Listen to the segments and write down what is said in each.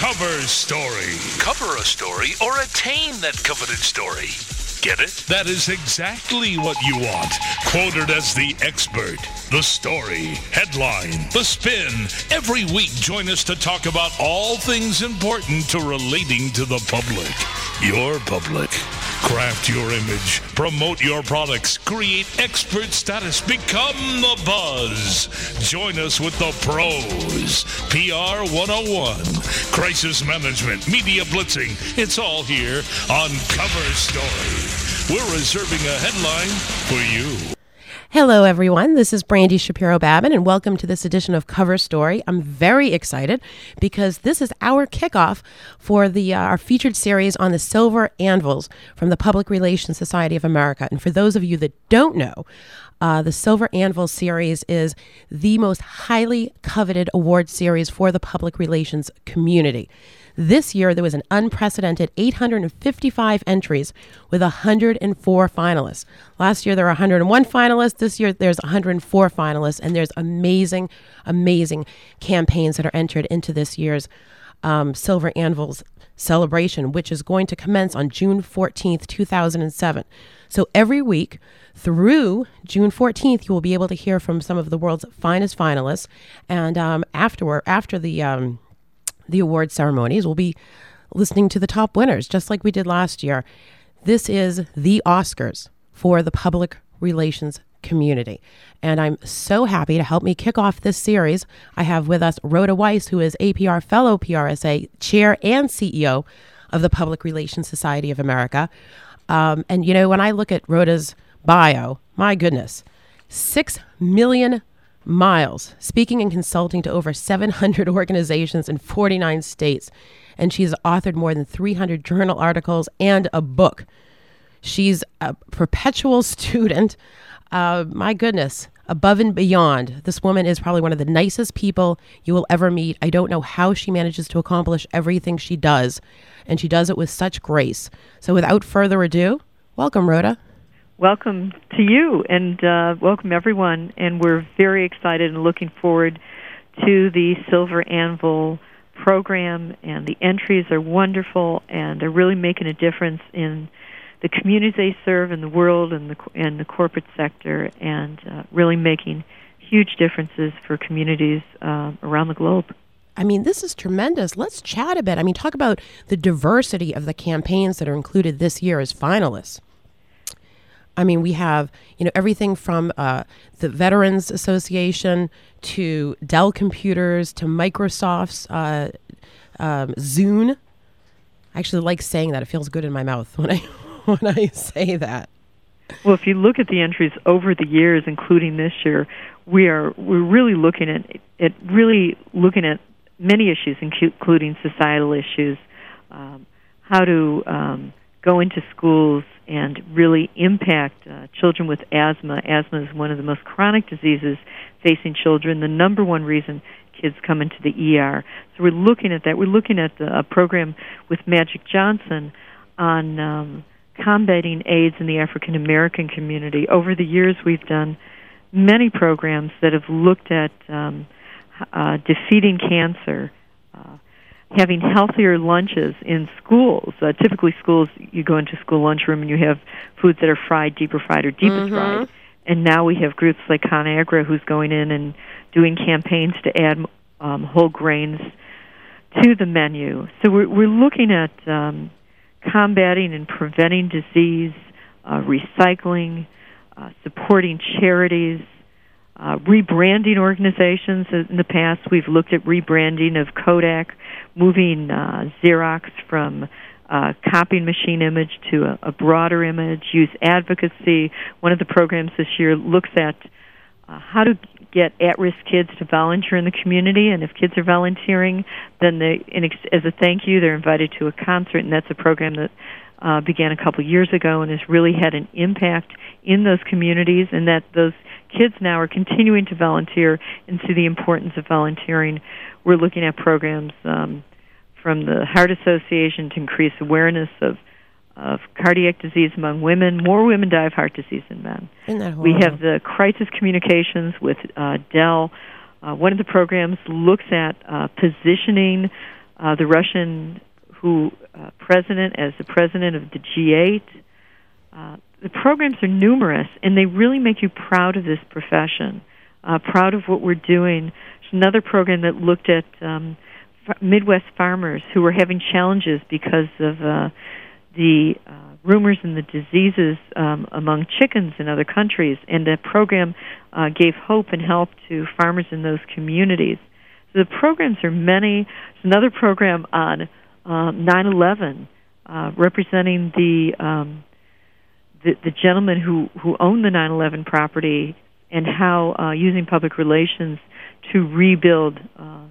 cover story. Cover a story or attain that coveted story. Get it? That is exactly what you want. Quoted as the expert, the story, headline, the spin. Every week, join us to talk about all things important to relating to the public. Your public. Craft your image, promote your products, create expert status, become the buzz. Join us with the pros. PR 101, crisis management, media blitzing. It's all here on Cover Story. We're reserving a headline for you. Hello, everyone. This is Brandy Shapiro Babin, and welcome to this edition of Cover Story. I'm very excited because this is our kickoff for the uh, our featured series on the silver anvils from the Public Relations Society of America. And for those of you that don't know, uh, the Silver Anvil series is the most highly coveted award series for the public relations community. This year, there was an unprecedented 855 entries with 104 finalists. Last year, there were 101 finalists. This year, there's 104 finalists, and there's amazing, amazing campaigns that are entered into this year's um, Silver Anvils celebration, which is going to commence on June 14th, 2007. So every week through June 14th, you will be able to hear from some of the world's finest finalists. And um, afterward, after the um, the award ceremonies, we'll be listening to the top winners, just like we did last year. This is the Oscars for the public relations community. And I'm so happy to help me kick off this series. I have with us Rhoda Weiss, who is APR Fellow PRSA Chair and CEO of the Public Relations Society of America. Um, and, you know, when I look at Rhoda's bio, my goodness, six million miles, speaking and consulting to over 700 organizations in 49 states. And she's authored more than 300 journal articles and a book. She's a perpetual student. Uh, my goodness, above and beyond. This woman is probably one of the nicest people you will ever meet. I don't know how she manages to accomplish everything she does, and she does it with such grace. So, without further ado, welcome, Rhoda welcome to you and uh, welcome everyone. And we're very excited and looking forward to the Silver Anvil program. And the entries are wonderful and they're really making a difference in the communities they serve in the world and the and the corporate sector, and uh, really making huge differences for communities uh, around the globe. I mean, this is tremendous. Let's chat a bit. I mean, talk about the diversity of the campaigns that are included this year as finalists. I mean, we have you know everything from uh, the Veterans Association to Dell Computers to Microsoft's uh, um, Zune. I actually like saying that; it feels good in my mouth when I when I say that. Well, if you look at the entries over the years, including this year, we are we're really looking at at really looking at many issues, including societal issues, um, how to um, go into schools and really impact uh, children with asthma. Asthma is one of the most chronic diseases facing children, the number one reason kids come into the ER. So we're looking at that. We're looking at the, a program with Magic Johnson on um, combating AIDS in the African American community. Over the years, we've done many programs that have looked at um, uh, defeating cancer. Uh, having healthier lunches in schools. Uh, typically, schools you go into school lunchroom and you have foods that are fried, deeper fried, or deepest mm-hmm. fried. And now we have groups like ConAgra who's going in and doing campaigns to add um, whole grains to the menu. So we're, we're looking at um, combating and preventing disease, uh, recycling, uh, supporting charities, uh, rebranding organizations. In the past, we've looked at rebranding of Kodak, moving uh, Xerox from uh, copying machine image to a, a broader image, youth advocacy. One of the programs this year looks at uh, how to get at-risk kids to volunteer in the community, and if kids are volunteering, then they, as a thank you, they're invited to a concert, and that's a program that uh, began a couple years ago and has really had an impact in those communities, and that those kids now are continuing to volunteer and see the importance of volunteering. We're looking at programs um, from the Heart Association to increase awareness of of cardiac disease among women. More women die of heart disease than men. we have the crisis communications with uh, Dell. Uh, one of the programs looks at uh, positioning uh, the Russian who uh, president as the president of the G8. Uh, the programs are numerous, and they really make you proud of this profession, uh, proud of what we're doing. Another program that looked at um, Midwest farmers who were having challenges because of uh, the uh, rumors and the diseases um, among chickens in other countries, and the program uh, gave hope and help to farmers in those communities. So the programs are many. There's another program on uh, 9/11, uh, representing the, um, the the gentleman who who owned the 9/11 property and how uh, using public relations to rebuild uh,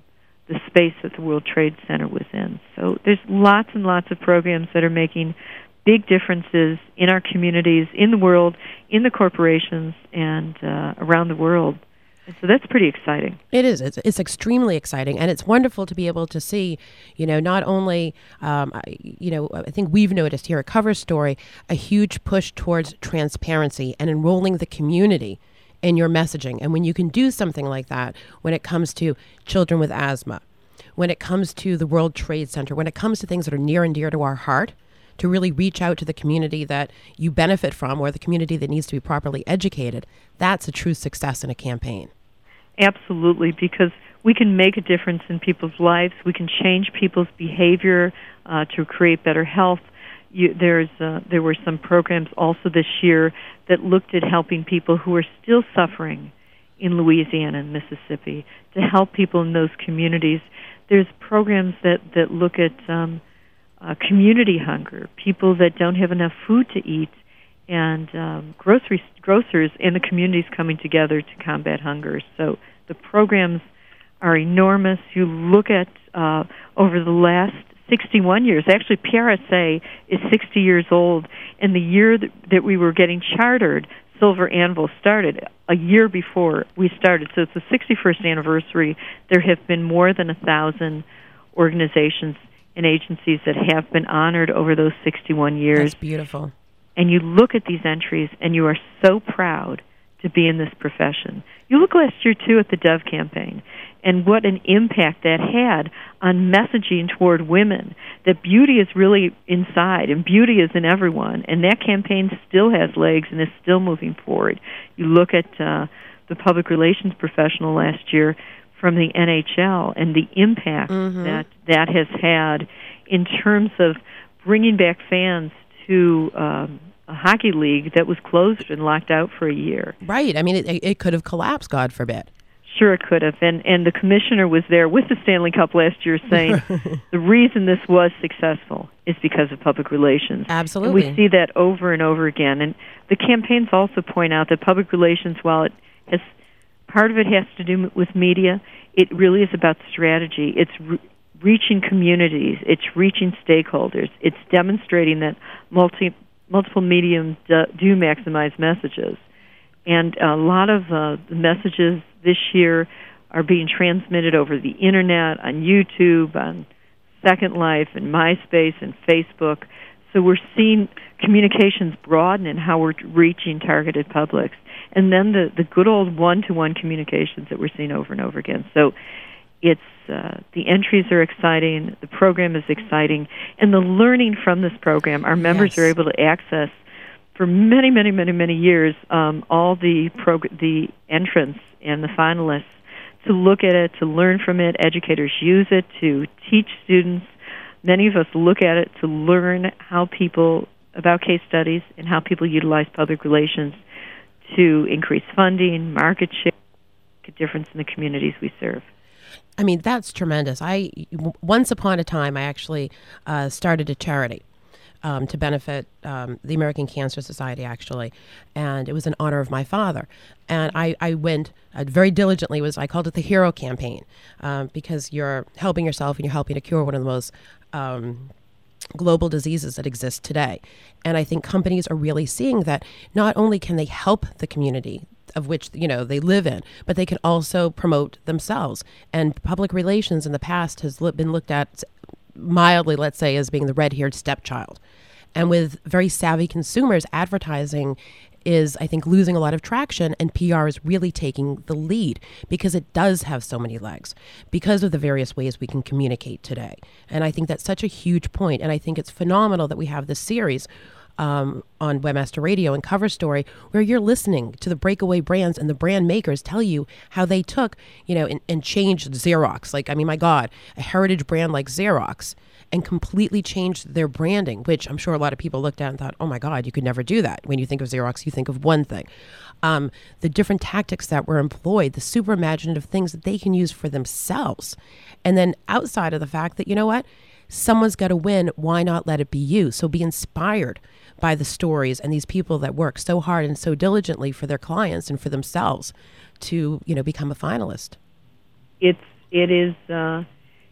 the space that the World Trade Center was in. So there's lots and lots of programs that are making big differences in our communities, in the world, in the corporations, and uh, around the world. And so that's pretty exciting. It is. It's, it's extremely exciting, and it's wonderful to be able to see. You know, not only, um, you know, I think we've noticed here at Cover Story a huge push towards transparency and enrolling the community in your messaging. And when you can do something like that, when it comes to children with asthma, when it comes to the World Trade Center, when it comes to things that are near and dear to our heart, to really reach out to the community that you benefit from or the community that needs to be properly educated, that's a true success in a campaign. Absolutely, because we can make a difference in people's lives. We can change people's behavior uh, to create better health. You, there's uh, there were some programs also this year that looked at helping people who are still suffering in Louisiana and Mississippi to help people in those communities. There's programs that that look at um, uh, community hunger, people that don't have enough food to eat, and um, grocery grocers in the communities coming together to combat hunger. So the programs are enormous. You look at uh, over the last 61 years. Actually, PRSA is 60 years old, and the year that, that we were getting chartered, Silver Anvil started a year before we started. So it's the 61st anniversary. There have been more than a thousand organizations and agencies that have been honored over those 61 years. That's beautiful. And you look at these entries and you are so proud to be in this profession. You look last year too at the Dove campaign and what an impact that had on messaging toward women that beauty is really inside and beauty is in everyone and that campaign still has legs and is still moving forward. You look at uh, the public relations professional last year from the NHL and the impact mm-hmm. that that has had in terms of bringing back fans to um, a hockey league that was closed and locked out for a year. Right. I mean, it, it could have collapsed, God forbid. Sure, it could have. And and the commissioner was there with the Stanley Cup last year, saying the reason this was successful is because of public relations. Absolutely. And we see that over and over again. And the campaigns also point out that public relations, while it has part of it has to do with media. It really is about strategy. It's re- reaching communities. It's reaching stakeholders. It's demonstrating that multi multiple mediums do, do maximize messages. And a lot of uh, the messages this year are being transmitted over the internet, on YouTube, on Second Life, and MySpace, and Facebook. So we're seeing communications broaden in how we're reaching targeted publics and then the the good old one to one communications that we're seeing over and over again. So it's uh, the entries are exciting, the program is exciting, and the learning from this program, our members yes. are able to access for many, many, many, many years um, all the prog- the entrants and the finalists to look at it, to learn from it. Educators use it to teach students. Many of us look at it to learn how people about case studies and how people utilize public relations to increase funding, market share, make a difference in the communities we serve. I mean, that's tremendous. I once upon a time, I actually uh, started a charity. Um, to benefit um, the American Cancer Society, actually, and it was in honor of my father. And I, I went uh, very diligently. Was I called it the Hero Campaign um, because you're helping yourself and you're helping to cure one of the most um, global diseases that exist today. And I think companies are really seeing that not only can they help the community of which you know they live in, but they can also promote themselves. And public relations in the past has been looked at mildly, let's say, as being the red-haired stepchild. And with very savvy consumers, advertising is, I think, losing a lot of traction, and PR is really taking the lead because it does have so many legs because of the various ways we can communicate today. And I think that's such a huge point, and I think it's phenomenal that we have this series. Um, on Webmaster Radio and Cover Story, where you're listening to the breakaway brands and the brand makers tell you how they took, you know, and, and changed Xerox. Like, I mean, my God, a heritage brand like Xerox and completely changed their branding, which I'm sure a lot of people looked at and thought, oh my God, you could never do that. When you think of Xerox, you think of one thing. Um, the different tactics that were employed, the super imaginative things that they can use for themselves. And then outside of the fact that, you know what? Someone's got to win. Why not let it be you? So be inspired by the stories and these people that work so hard and so diligently for their clients and for themselves to, you know, become a finalist. It's, it is, uh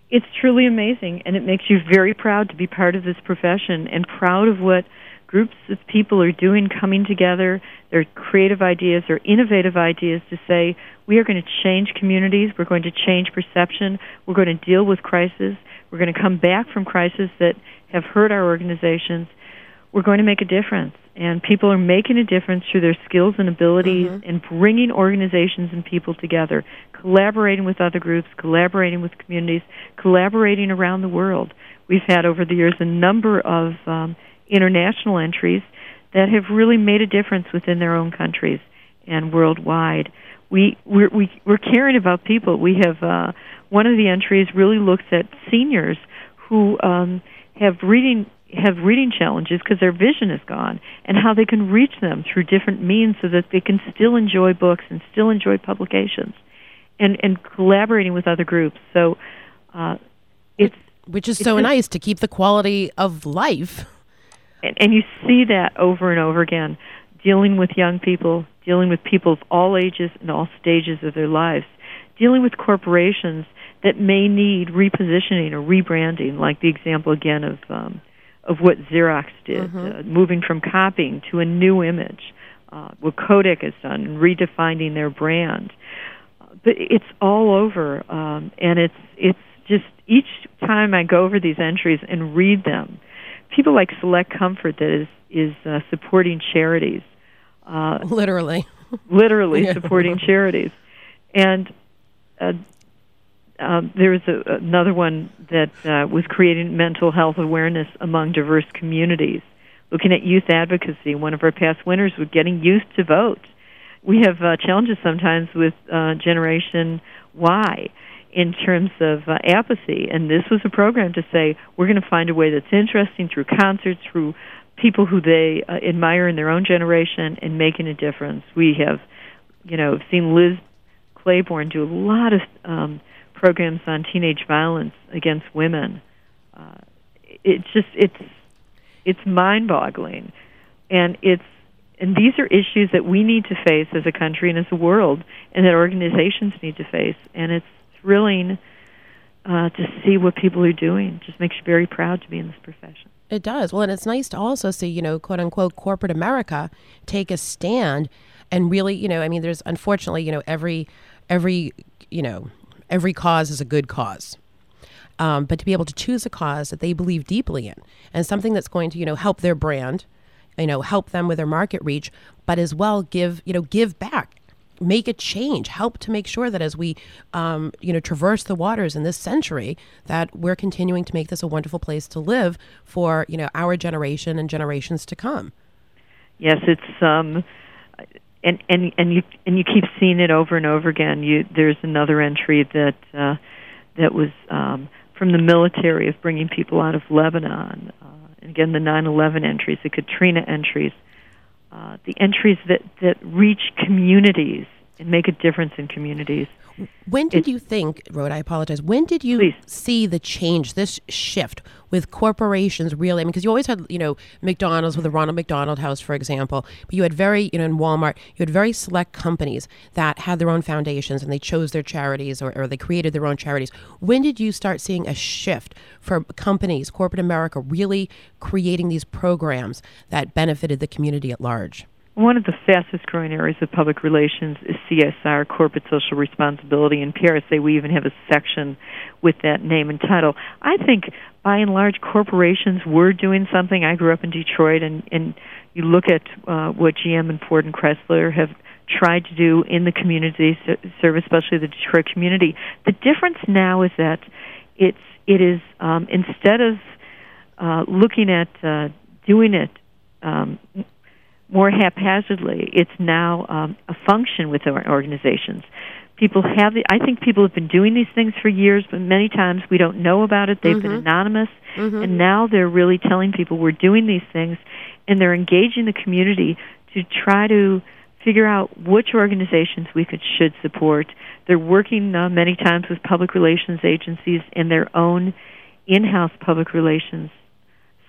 it's truly amazing, and it makes you very proud to be part of this profession and proud of what groups of people are doing, coming together, their creative ideas, their innovative ideas to say, we are going to change communities, we're going to change perception, we're going to deal with crisis, we're going to come back from crises that have hurt our organizations, we're going to make a difference. And people are making a difference through their skills and abilities mm-hmm. and bringing organizations and people together, collaborating with other groups, collaborating with communities, collaborating around the world. We've had over the years a number of um, international entries that have really made a difference within their own countries and worldwide. We we're, we, we're caring about people. We have uh, one of the entries really looks at seniors who um, have reading have reading challenges because their vision is gone and how they can reach them through different means so that they can still enjoy books and still enjoy publications and and collaborating with other groups so uh, it's which is it's so nice to keep the quality of life and, and you see that over and over again dealing with young people dealing with people of all ages and all stages of their lives dealing with corporations that may need repositioning or rebranding like the example again of um, of what Xerox did, mm-hmm. uh, moving from copying to a new image. Uh, what Kodak has done, and redefining their brand. But it's all over, um, and it's it's just each time I go over these entries and read them, people like Select Comfort that is is uh, supporting charities. Uh, literally. literally yeah. supporting charities, and uh, um, there was a, another one that uh, was creating mental health awareness among diverse communities, looking at youth advocacy. One of our past winners was getting youth to vote. We have uh, challenges sometimes with uh, Generation Y in terms of uh, apathy, and this was a program to say we're going to find a way that's interesting through concerts, through people who they uh, admire in their own generation, and making a difference. We have, you know, seen Liz Claiborne do a lot of um, programs on teenage violence against women. Uh, it's just it's it's mind-boggling, and it's and these are issues that we need to face as a country and as a world, and that organizations need to face. And it's thrilling uh, to see what people are doing. It just makes you very proud to be in this profession. It does. Well, and it's nice to also see, you know, quote unquote, corporate America take a stand and really, you know, I mean, there's unfortunately, you know, every every you know every cause is a good cause. Um, but to be able to choose a cause that they believe deeply in and something that's going to you know help their brand you know help them with their market reach but as well give you know give back make a change help to make sure that as we um, you know traverse the waters in this century that we're continuing to make this a wonderful place to live for you know our generation and generations to come yes it's um and and and you and you keep seeing it over and over again. You there's another entry that uh, that was um, from the military of bringing people out of Lebanon. Uh, and again, the 9/11 entries, the Katrina entries, uh, the entries that that reach communities and make a difference in communities. When did you think, Rhoda, I apologize, when did you please. see the change, this shift with corporations really? I mean, because you always had, you know, McDonald's with the Ronald McDonald House, for example, but you had very, you know, in Walmart, you had very select companies that had their own foundations and they chose their charities or, or they created their own charities. When did you start seeing a shift for companies, corporate America, really creating these programs that benefited the community at large? One of the fastest growing areas of public relations is CSR, corporate social responsibility. In PRSA, we even have a section with that name and title. I think by and large, corporations were doing something. I grew up in Detroit, and, and you look at uh, what GM and Ford and Chrysler have tried to do in the community, serve especially the Detroit community. The difference now is that it's it is um, instead of uh, looking at uh, doing it um, more haphazardly. It's now um, a function with our organizations. People have the. I think people have been doing these things for years, but many times we don't know about it. They've mm-hmm. been anonymous, mm-hmm. and now they're really telling people we're doing these things, and they're engaging the community to try to figure out which organizations we could should support. They're working uh, many times with public relations agencies and their own in-house public relations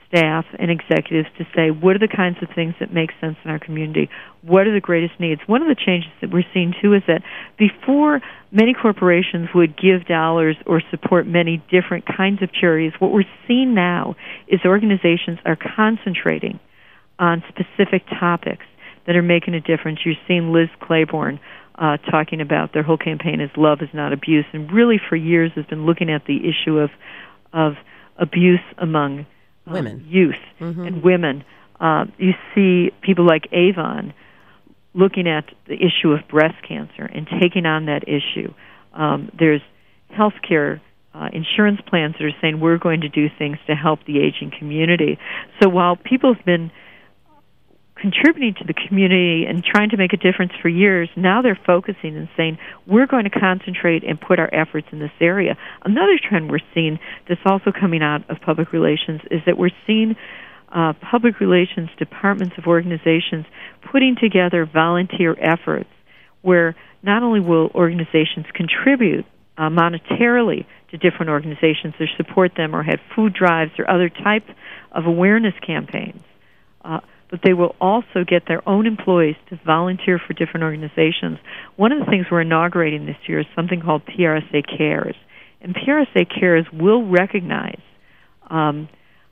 staff and executives to say what are the kinds of things that make sense in our community? What are the greatest needs? One of the changes that we're seeing too is that before many corporations would give dollars or support many different kinds of charities what we're seeing now is organizations are concentrating on specific topics that are making a difference. You're seeing liz claiborne uh, talking about their whole campaign is love is not abuse and really for years has been looking at the issue of of abuse among women, uh, youth, mm-hmm. and women. Uh, you see people like Avon looking at the issue of breast cancer and taking on that issue. Um, there's healthcare uh, insurance plans that are saying we're going to do things to help the aging community. So while people have been contributing to the community and trying to make a difference for years, now they're focusing and saying, we're going to concentrate and put our efforts in this area. Another trend we're seeing that's also coming out of public relations is that we're seeing uh, public relations departments of organizations putting together volunteer efforts where not only will organizations contribute uh, monetarily to different organizations or support them or have food drives or other type of awareness campaigns, uh, but they will also get their own employees to volunteer for different organizations. One of the things we're inaugurating this year is something called PRSA Cares. And PRSA Cares will recognize um,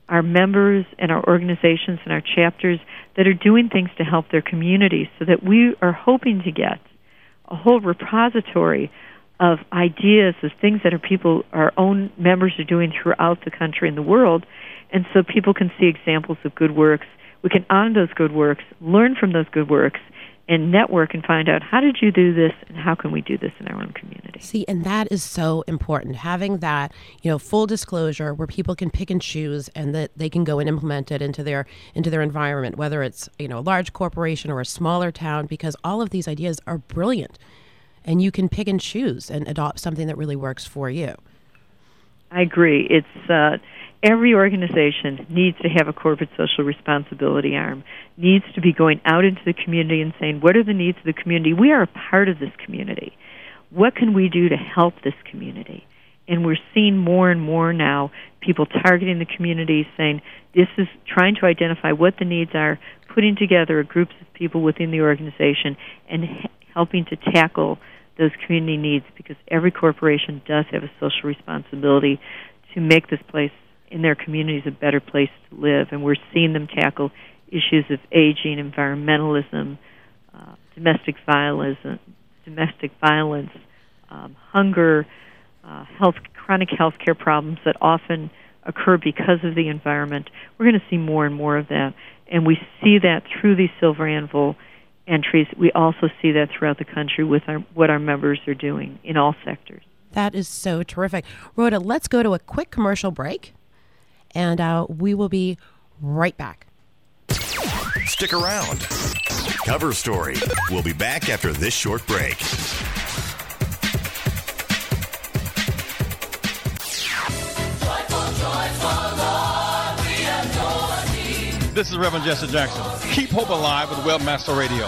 our members and our organizations and our chapters that are doing things to help their communities so that we are hoping to get a whole repository of ideas of things that our people our own members are doing throughout the country and the world and so people can see examples of good works we can honor those good works, learn from those good works, and network and find out how did you do this and how can we do this in our own community. See, and that is so important. Having that, you know, full disclosure where people can pick and choose and that they can go and implement it into their into their environment, whether it's, you know, a large corporation or a smaller town because all of these ideas are brilliant. And you can pick and choose and adopt something that really works for you. I agree. It's uh every organization needs to have a corporate social responsibility arm, needs to be going out into the community and saying, what are the needs of the community? We are a part of this community. What can we do to help this community? And we're seeing more and more now people targeting the community saying, this is trying to identify what the needs are, putting together groups of people within the organization, and helping to tackle those community needs because every corporation does have a social responsibility to make this place in their communities a better place to live. And we're seeing them tackle issues of aging, environmentalism, uh, domestic violence, domestic violence, um, hunger, uh, health, chronic health care problems that often occur because of the environment. We're going to see more and more of that, and we see that through these Silver Anvil entries. We also see that throughout the country with our, what our members are doing in all sectors. That is so terrific. Rhoda, let's go to a quick commercial break and uh, we will be right back. Stick around. Cover Story. We'll be back after this short break. This is Reverend Jesse Jackson. Keep hope alive with Webmaster Radio.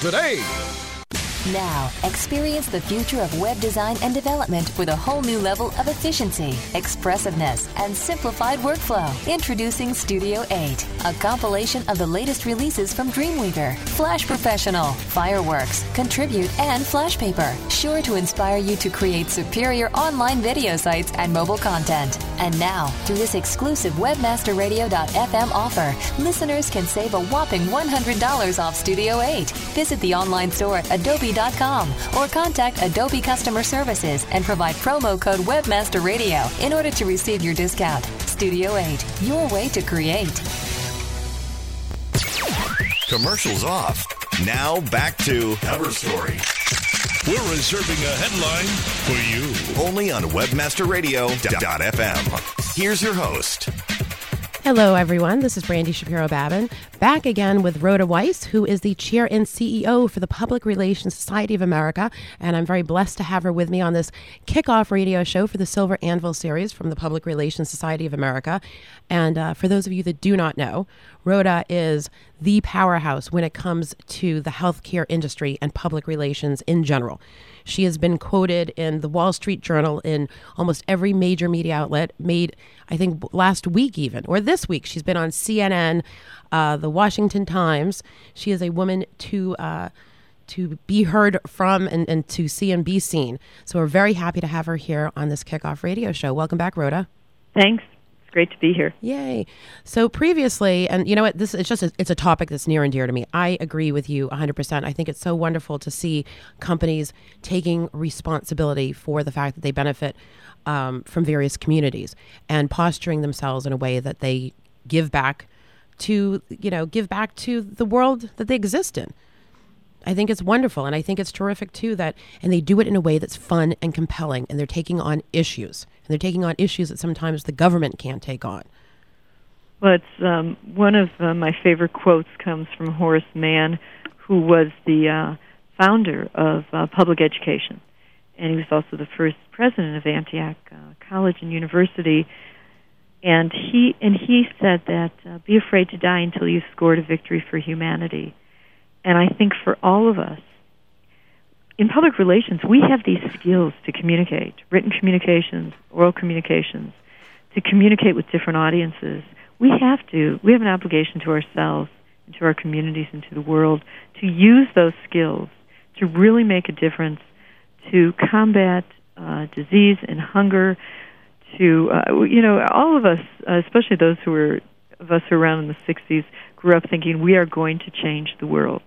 today. Now, experience the future of web design and development with a whole new level of efficiency, expressiveness, and simplified workflow. Introducing Studio 8, a compilation of the latest releases from Dreamweaver, Flash Professional, Fireworks, Contribute, and Flashpaper. Sure to inspire you to create superior online video sites and mobile content. And now, through this exclusive WebmasterRadio.fm offer, listeners can save a whopping $100 off Studio 8. Visit the online store at Adobe or contact Adobe Customer Services and provide promo code Webmaster Radio in order to receive your discount. Studio 8, your way to create. Commercials off. Now back to Cover Story. We're reserving a headline for you. Only on WebmasterRadio.fm. Here's your host, Hello, everyone. This is Brandy Shapiro Babin, back again with Rhoda Weiss, who is the chair and CEO for the Public Relations Society of America. And I'm very blessed to have her with me on this kickoff radio show for the Silver Anvil series from the Public Relations Society of America. And uh, for those of you that do not know, Rhoda is the powerhouse when it comes to the healthcare industry and public relations in general. She has been quoted in the Wall Street Journal in almost every major media outlet, made, I think, last week even, or this week. She's been on CNN, uh, the Washington Times. She is a woman to. Uh, to be heard from and, and to see and be seen. So we're very happy to have her here on this kickoff radio show. Welcome back, Rhoda. Thanks great to be here. Yay. So previously, and you know what, this is just, a, it's a topic that's near and dear to me. I agree with you 100%. I think it's so wonderful to see companies taking responsibility for the fact that they benefit um, from various communities and posturing themselves in a way that they give back to, you know, give back to the world that they exist in. I think it's wonderful. And I think it's terrific too that, and they do it in a way that's fun and compelling and they're taking on issues and they're taking on issues that sometimes the government can't take on. Well, it's um, one of uh, my favorite quotes comes from Horace Mann, who was the uh, founder of uh, public education, and he was also the first president of Antioch uh, College and University. And he and he said that uh, be afraid to die until you've scored a victory for humanity. And I think for all of us, in public relations, we have these skills to communicate written communications, oral communications, to communicate with different audiences. We have to, we have an obligation to ourselves and to our communities and to the world to use those skills to really make a difference to combat uh, disease and hunger. To uh, you know, all of us, uh, especially those who were of us who were around in the '60s, grew up thinking we are going to change the world.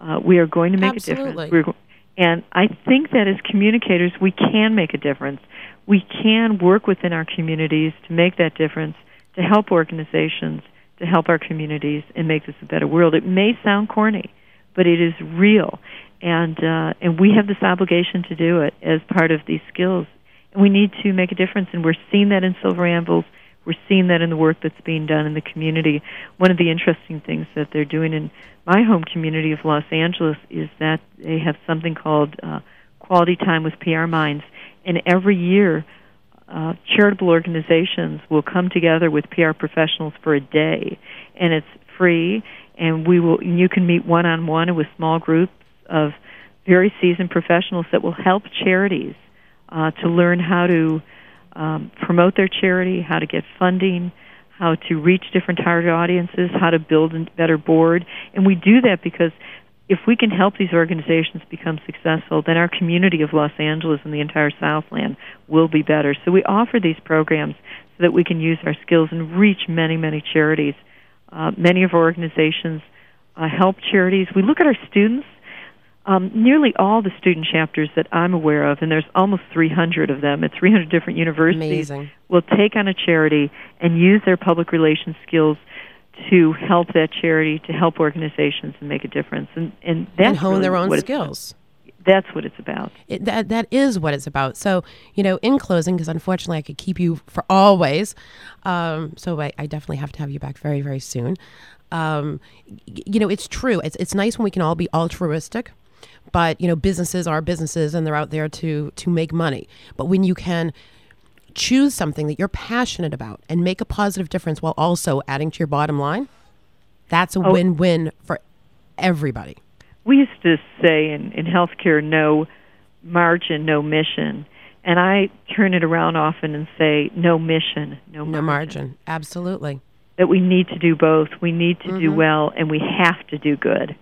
Uh, we are going to make Absolutely. a difference. And I think that as communicators, we can make a difference. We can work within our communities to make that difference, to help organizations, to help our communities, and make this a better world. It may sound corny, but it is real, and uh, and we have this obligation to do it as part of these skills. And we need to make a difference, and we're seeing that in Silver Anvils. We're seeing that in the work that's being done in the community. One of the interesting things that they're doing in my home community of Los Angeles is that they have something called uh, Quality Time with PR Minds, and every year uh, charitable organizations will come together with PR professionals for a day, and it's free. And we will. You can meet one on one with small groups of very seasoned professionals that will help charities uh, to learn how to um, promote their charity, how to get funding, how to reach different target audiences, how to build a better board. And we do that because if we can help these organizations become successful, then our community of Los Angeles and the entire Southland will be better. So we offer these programs so that we can use our skills and reach many, many charities. Uh, many of our organizations uh, help charities. We look at our students um, nearly all the student chapters that I'm aware of, and there's almost 300 of them at 300 different universities, Amazing. will take on a charity and use their public relations skills to help that charity, to help organizations and make a difference, and and that's and hone really their own what it's- skills. That's what it's about. It, that that is what it's about. So you know, in closing, because unfortunately I could keep you for always, um, so I, I definitely have to have you back very very soon. Um, you know, it's true. It's it's nice when we can all be altruistic, but you know, businesses are businesses and they're out there to to make money. But when you can choose something that you're passionate about and make a positive difference while also adding to your bottom line, that's a Oh. win-win for everybody. we used to say in, in healthcare no margin, no mission. And I turn it around often and say no mission, no margin. No margin. Absolutely. That we need to do both. We need to Mm-hmm. do well and we have to do good.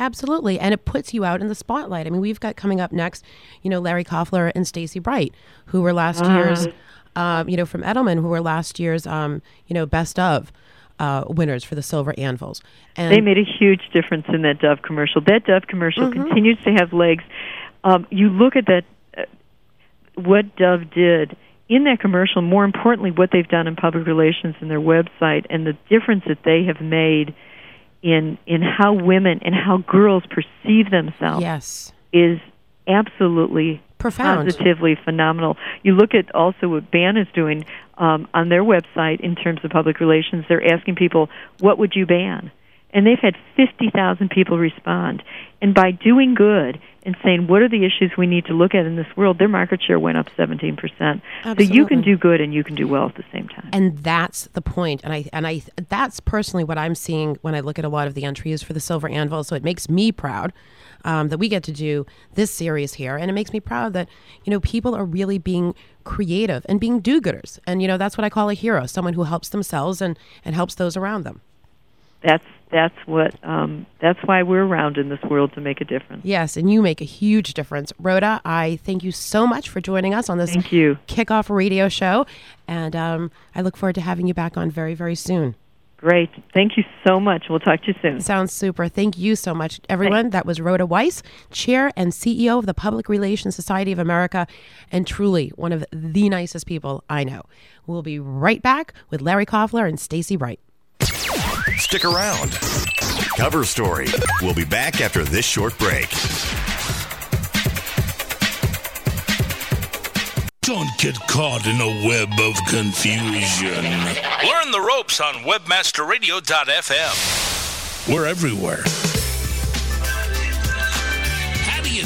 Absolutely. And it puts you out in the spotlight. I mean, we've got coming up next, you know, Larry Koffler and Stacy Bright, who were last year's, um, you know, from Edelman, who were last year's, um, you know, best of uh, winners for the Silver Anvils. And They made a huge difference in that Dove commercial. That Dove commercial Mm-hmm. continues to have legs. Um, you look at that, uh, what Dove did in that commercial. More importantly, what they've done in public relations and their website, and the difference that they have made in in how women and how girls perceive themselves yes, is absolutely Profound. positively phenomenal. You look at also what BAN is doing um, on their website in terms of public relations. They're asking people, "What would you ban?" And they've had fifty thousand people respond. And by doing good and saying, "What are the issues we need to look at in this world?" Their market share went up seventeen percent. So you can do good and you can do well at the same time. and that's the point. And I and I that's personally what I'm seeing when I look at a lot of the entries for the Silver Anvil. So it makes me proud um, that we get to do this series here, and it makes me proud that you know people are really being creative and being do-gooders. And you know that's what I call a hero, someone who helps themselves and and helps those around them. That's that's what um, that's why we're around in this world to make a difference. Yes, and you make a huge difference. Rhoda, I thank you so much for joining us on this Thank you. kickoff radio show. And um, I look forward to having you back on very, very soon. Great. Thank you so much. We'll talk to you soon. Sounds super. Thank you so much, everyone. That was Rhoda Weiss, Chair and CEO of the Public Relations Society of America, and truly one of the nicest people I know. We'll be right back with Larry Koffler and Stacy Bright. Stick around. Cover story. We'll be back after this short break. Don't get caught in a web of confusion. Learn the ropes on webmasterradio.fm. We're everywhere.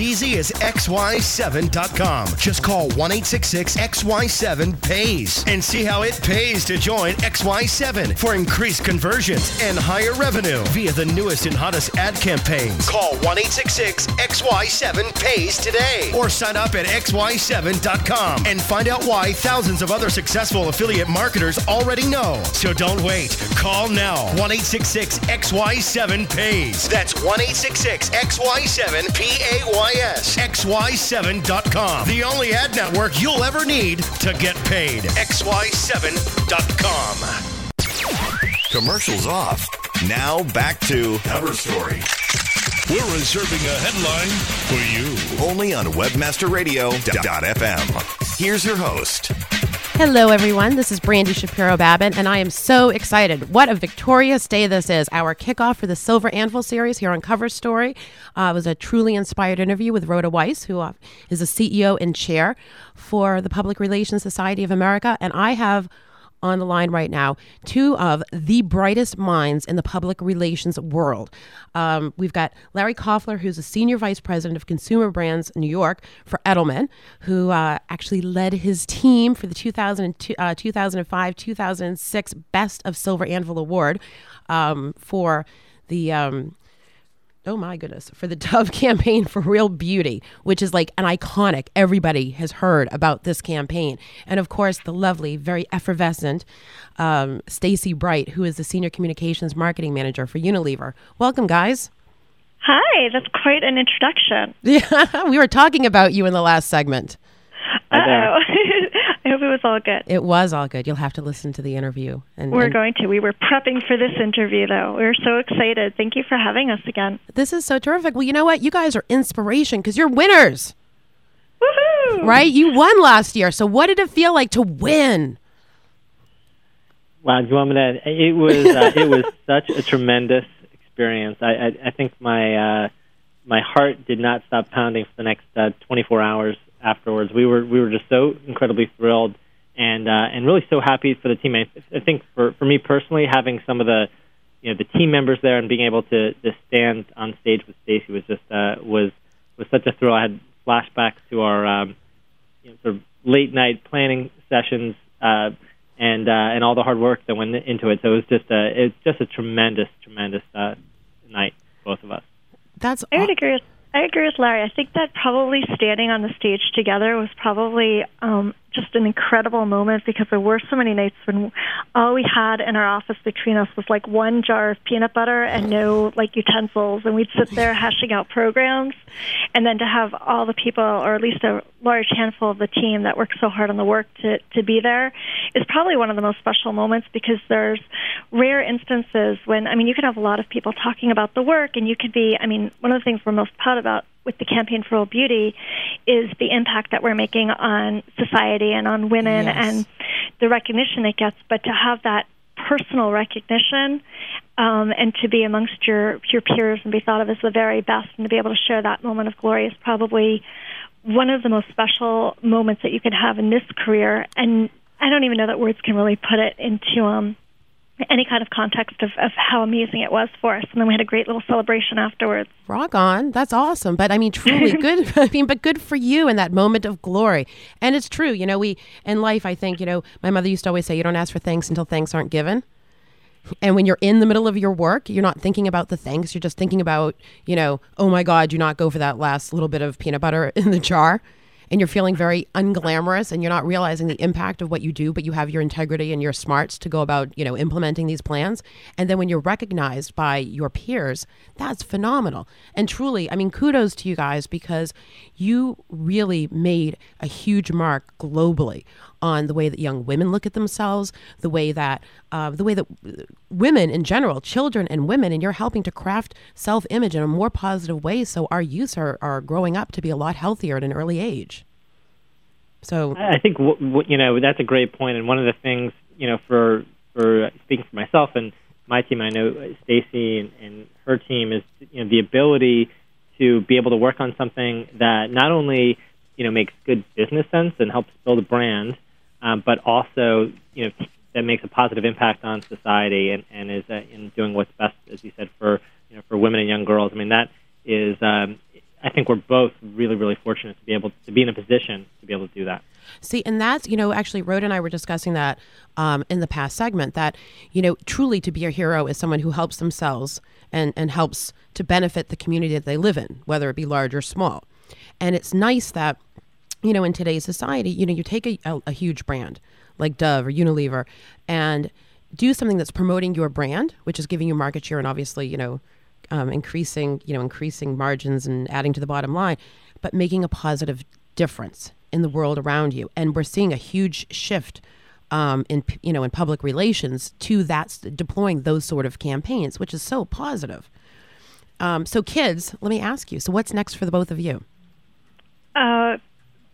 easy as xy7.com. Just call 1 xy7 pays and see how it pays to join XY7 for increased conversions and higher revenue via the newest and hottest ad campaigns. Call 1 xy7 pays today or sign up at xy7.com and find out why thousands of other successful affiliate marketers already know. So don't wait. Call now 1 xy7 pays. That's 1 xy7 P A Y S. XY7.com. The only ad network you'll ever need to get paid. XY7.com. Commercials off. Now back to Cover Story. We're reserving a headline for you. Only on webmasterradio.fm. Here's your host. Hello, everyone. This is Brandy Shapiro Babin, and I am so excited. What a victorious day this is. Our kickoff for the Silver Anvil series here on Cover Story uh, was a truly inspired interview with Rhoda Weiss, who uh, is the CEO and chair for the Public Relations Society of America. And I have on the line right now two of the brightest minds in the public relations world. Um, we've got Larry Koffler, who's a senior vice president of consumer brands New York for Edelman, who uh, actually led his team for the 2002, uh, 2005 2006 Best of Silver Anvil Award um, for the. Um, oh my goodness, for the Dove campaign for Real Beauty, which is like an iconic. Everybody has heard about this campaign. And of course, the lovely, very effervescent um, Stacy Bright, who is the Senior Communications Marketing Manager for Unilever. Welcome, guys. Hi, that's quite an introduction. Yeah, we were talking about you in the last segment. Uh oh. I hope it was all good. It was all good. You'll have to listen to the interview. And we're and going to. We were prepping for this interview, though. We're so excited. Thank you for having us again. This is so terrific. Well, you know what? You guys are inspiration because you're winners. Woohoo! Right? You won last year. So, what did it feel like to win? Wow, do you want me to? It was uh, it was such a tremendous experience. I I, I think my uh, my heart did not stop pounding for the next uh, 24 hours afterwards. We were we were just so incredibly thrilled and uh, and really so happy for the team. I, I think for for me personally, having some of the you know the team members there and being able to to stand on stage with Stacy was just uh, was was such a thrill. I had flashbacks to our um, you know, sort of late night planning sessions uh, and uh, and all the hard work that went into it. So it was just a it's just a tremendous tremendous uh, night, both of us. That's I would agree with I agree with Larry. I think that probably standing on the stage together was probably um, just an incredible moment because there were so many nights when all we had in our office between us was like one jar of peanut butter and no like utensils. And we'd sit there hashing out programs. And then to have all the people or at least a large handful of the team that worked so hard on the work to to be there is probably one of the most special moments because there's rare instances when I mean you can have a lot of people talking about the work and you could be I mean one of the things we're most proud about with the campaign for real beauty is the impact that we're making on society and on women yes. and the recognition it gets but to have that personal recognition um, and to be amongst your your peers and be thought of as the very best and to be able to share that moment of glory is probably one of the most special moments that you can have in this career and I don't even know that words can really put it into um any kind of context of, of how amazing it was for us. And then we had a great little celebration afterwards. Rock on. That's awesome. But I mean, truly good. I mean, but good for you in that moment of glory. And it's true. You know, we, in life, I think, you know, my mother used to always say, you don't ask for thanks until thanks aren't given. And when you're in the middle of your work, you're not thinking about the thanks. You're just thinking about, you know, oh my God, do not go for that last little bit of peanut butter in the jar and you're feeling very unglamorous and you're not realizing the impact of what you do, but you have your integrity and your smarts to go about, you know, implementing these plans. And then when you're recognized by your peers, that's phenomenal. And truly, I mean, kudos to you guys because you really made a huge mark globally on the way that young women look at themselves, the way that uh, the way that women in general, children and women, and you're helping to craft self-image in a more positive way, so our youth are, are growing up to be a lot healthier at an early age. So I think w- w- you know that's a great point, and one of the things you know for for speaking for myself and my team, I know Stacy and, and her team is you know the ability to be able to work on something that not only you know makes good business sense and helps build a brand, um, but also you know that makes a positive impact on society and, and is uh, in doing what's best, as you said, for you know for women and young girls. I mean that is um, I think we're both really really fortunate to be able to be in a position to be able to do that. See, and that's, you know, actually, Rhoda and I were discussing that um, in the past segment that, you know, truly to be a hero is someone who helps themselves and, and helps to benefit the community that they live in, whether it be large or small. And it's nice that you know, in today's society, you know, you take a, a, a huge brand like Dove or Unilever and do something that's promoting your brand, which is giving you market share and obviously, you know, um, increasing, you know, increasing margins and adding to the bottom line, but making a positive difference in the world around you. And we're seeing a huge shift um, in, you know, in public relations to that, deploying those sort of campaigns, which is so positive. Um, so, kids, let me ask you. So, what's next for the both of you? Uh,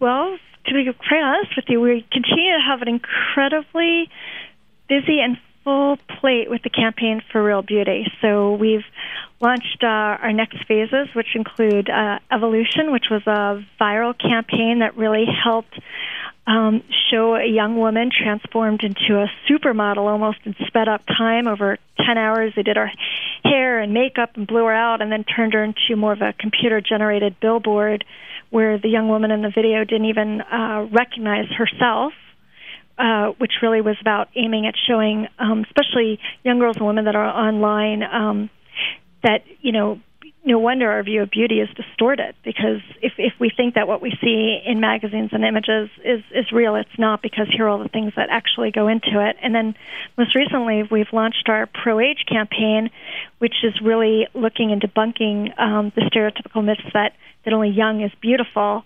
well, to be quite honest with you, we continue to have an incredibly busy and full plate with the campaign for Real Beauty. So we've launched uh, our next phases, which include uh, Evolution, which was a viral campaign that really helped um, show a young woman transformed into a supermodel almost in sped up time over 10 hours. They did her hair and makeup and blew her out and then turned her into more of a computer generated billboard where the young woman in the video didn't even uh, recognize herself. Uh, which really was about aiming at showing, um, especially young girls and women that are online, um, that you know no wonder our view of beauty is distorted because if, if we think that what we see in magazines and images is, is real, it's not because here are all the things that actually go into it. And then most recently, we've launched our Pro Age campaign, which is really looking and debunking um, the stereotypical myths that, that only young is beautiful.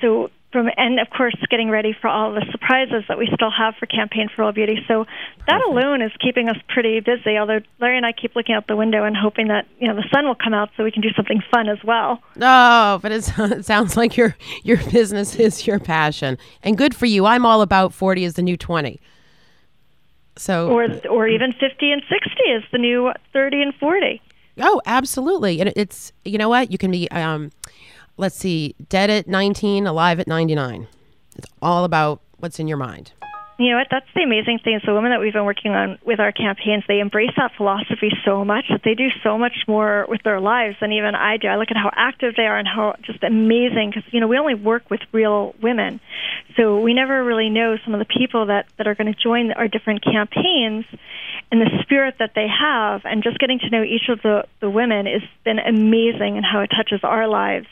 So from and of course getting ready for all the surprises that we still have for campaign for real beauty so that alone is keeping us pretty busy although larry and i keep looking out the window and hoping that you know the sun will come out so we can do something fun as well Oh, but it's, it sounds like your your business is your passion, and good for you. I'm all about forty is the new twenty. So, or or even 50 and 60 is the new 30 and 40 oh, absolutely, and it's you know what you can be. Um, let's see, dead at 19, alive at 99. It's all about what's in your mind. You know what? That's the amazing thing. So, women that we've been working on with our campaigns, they embrace that philosophy so much that they do so much more with their lives than even I do. I look at how active they are and how just amazing, because, you know, we only work with real women. So, we never really know some of the people that, that are going to join our different campaigns and the spirit that they have. And just getting to know each of the, the women has been amazing and how it touches our lives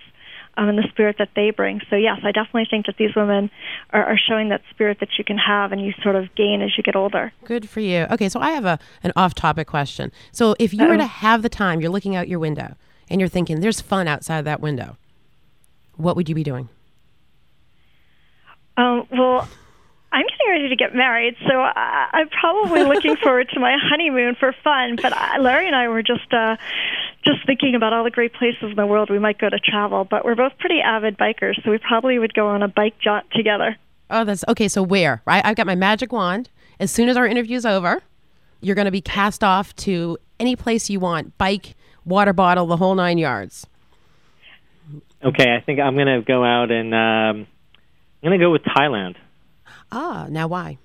um, and the spirit that they bring. So yes, I definitely think that these women are, are showing that spirit that you can have and you sort of gain as you get older. Good for you. Okay, so I have a an off-topic question. So, if you were to have the time, you're looking out your window and you're thinking, "There's fun outside that window," what would you be doing? Um, well, I'm getting ready to get married, so I, I'm probably looking forward to my honeymoon for fun. But I, Larry and I were just uh, just thinking about all the great places in the world we might go to travel. But we're both pretty avid bikers, so we probably would go on a bike jaunt together. Oh, that's okay. So where? Right? I've got my magic wand. As soon as our interview's over, you're going to be cast off to any place you want. Bike, water bottle, the whole nine yards. Okay, I think I'm going to go out and um, I'm going to go with Thailand. Ah, now why?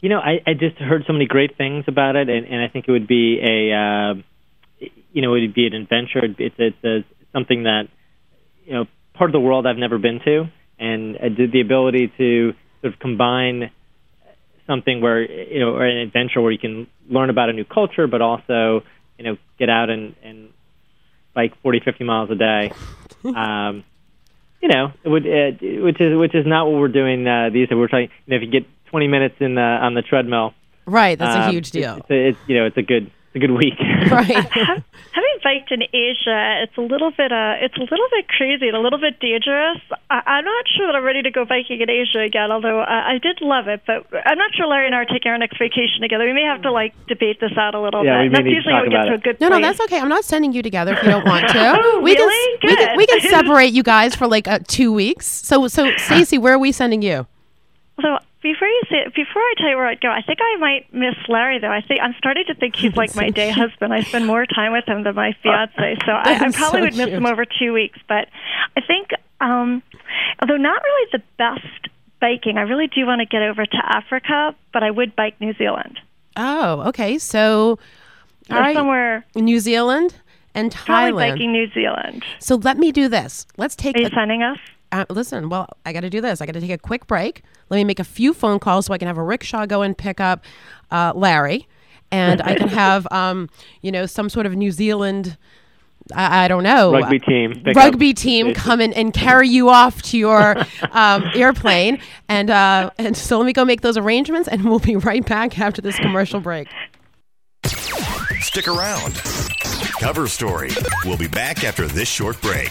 You know, I, I just heard so many great things about it, and, and I think it would be a, uh, you know, it would be an adventure. It's it's a, something that, you know, part of the world I've never been to, and uh, the the ability to sort of combine something where you know, or an adventure where you can learn about a new culture, but also, you know, get out and and bike 40, 50 miles a day. um, you know, it would, uh, which is which is not what we're doing uh, these days. We're trying, you know, if you get 20 minutes in the on the treadmill, Right, that's a um, huge deal. It's, it's, it's you know, it's a good it's a good week. Right. Having biked in Asia, it's a little bit uh, it's a little bit crazy and a little bit dangerous. I, I'm not sure that I'm ready to go biking in Asia again. Although I, I did love it, but I'm not sure Larry and I are taking our next vacation together. We may have to like debate this out a little Yeah, we bit. may That's need to talk how we get about to a it. good No, no, that's okay. I'm not sending you together if you don't want to. Oh, we can really? we can we can separate you guys for like uh, two weeks. So so Stacey, where are we sending you? So before you say before I tell you where I'd go, I think I might miss Larry though. I think I'm starting to think he's like my day husband. I spend more time with him than my fiance, so I, I probably so would miss cute. him over two weeks. But I think, um, although not really the best biking, I really do want to get over to Africa. But I would bike New Zealand Oh, okay. So all or somewhere. New Zealand and Thailand. Probably biking New Zealand. So let me do this. Let's take Are you a, sending us? Uh, listen, well, I got to do this. I got to take a quick break. Let me make a few phone calls so I can have a rickshaw go and pick up uh, Larry, and I can have, um, you know, some sort of New Zealand. I, I don't know Rugby team. rugby up. team come in and carry you off to your um, airplane, and uh, and so let me go make those arrangements, and we'll be right back after this commercial break. Stick around. Cover story. We'll be back after this short break.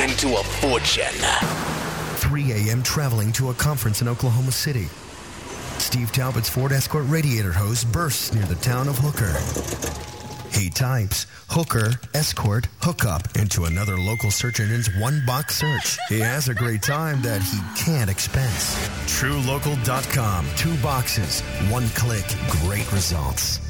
into a fortune. 3 a.m. traveling to a conference in Oklahoma City. Steve Talbot's Ford Escort radiator hose bursts near the town of Hooker. He types hooker, escort, hookup into another local search engine's one box search. He has a great time that he can't expense. TrueLocal.com. Two boxes, one click, great results.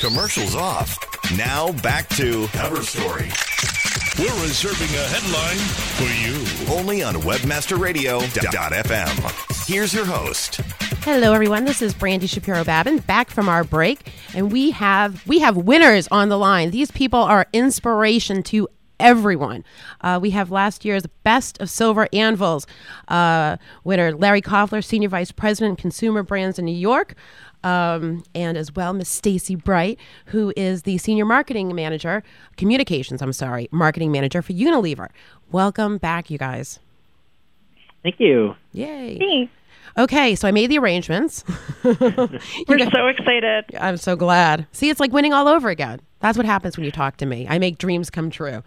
Commercials off. Now back to Cover Story. We're reserving a headline for you. Only on WebmasterRadio.fm. Here's your host. Hello, everyone. This is Brandy Shapiro Babin back from our break, and we have we have winners on the line. These people are inspiration to everyone. Uh, we have last year's Best of Silver Anvils uh, winner Larry Koffler, Senior Vice President, Consumer Brands in New York. Um, and as well, Miss Stacy Bright, who is the Senior Marketing Manager, Communications, I'm sorry, Marketing Manager for Unilever. Welcome back, you guys. Thank you. Yay. Okay, so I made the arrangements. We're so excited. I'm so glad. See, it's like winning all over again. That's what happens when you talk to me. I make dreams come true.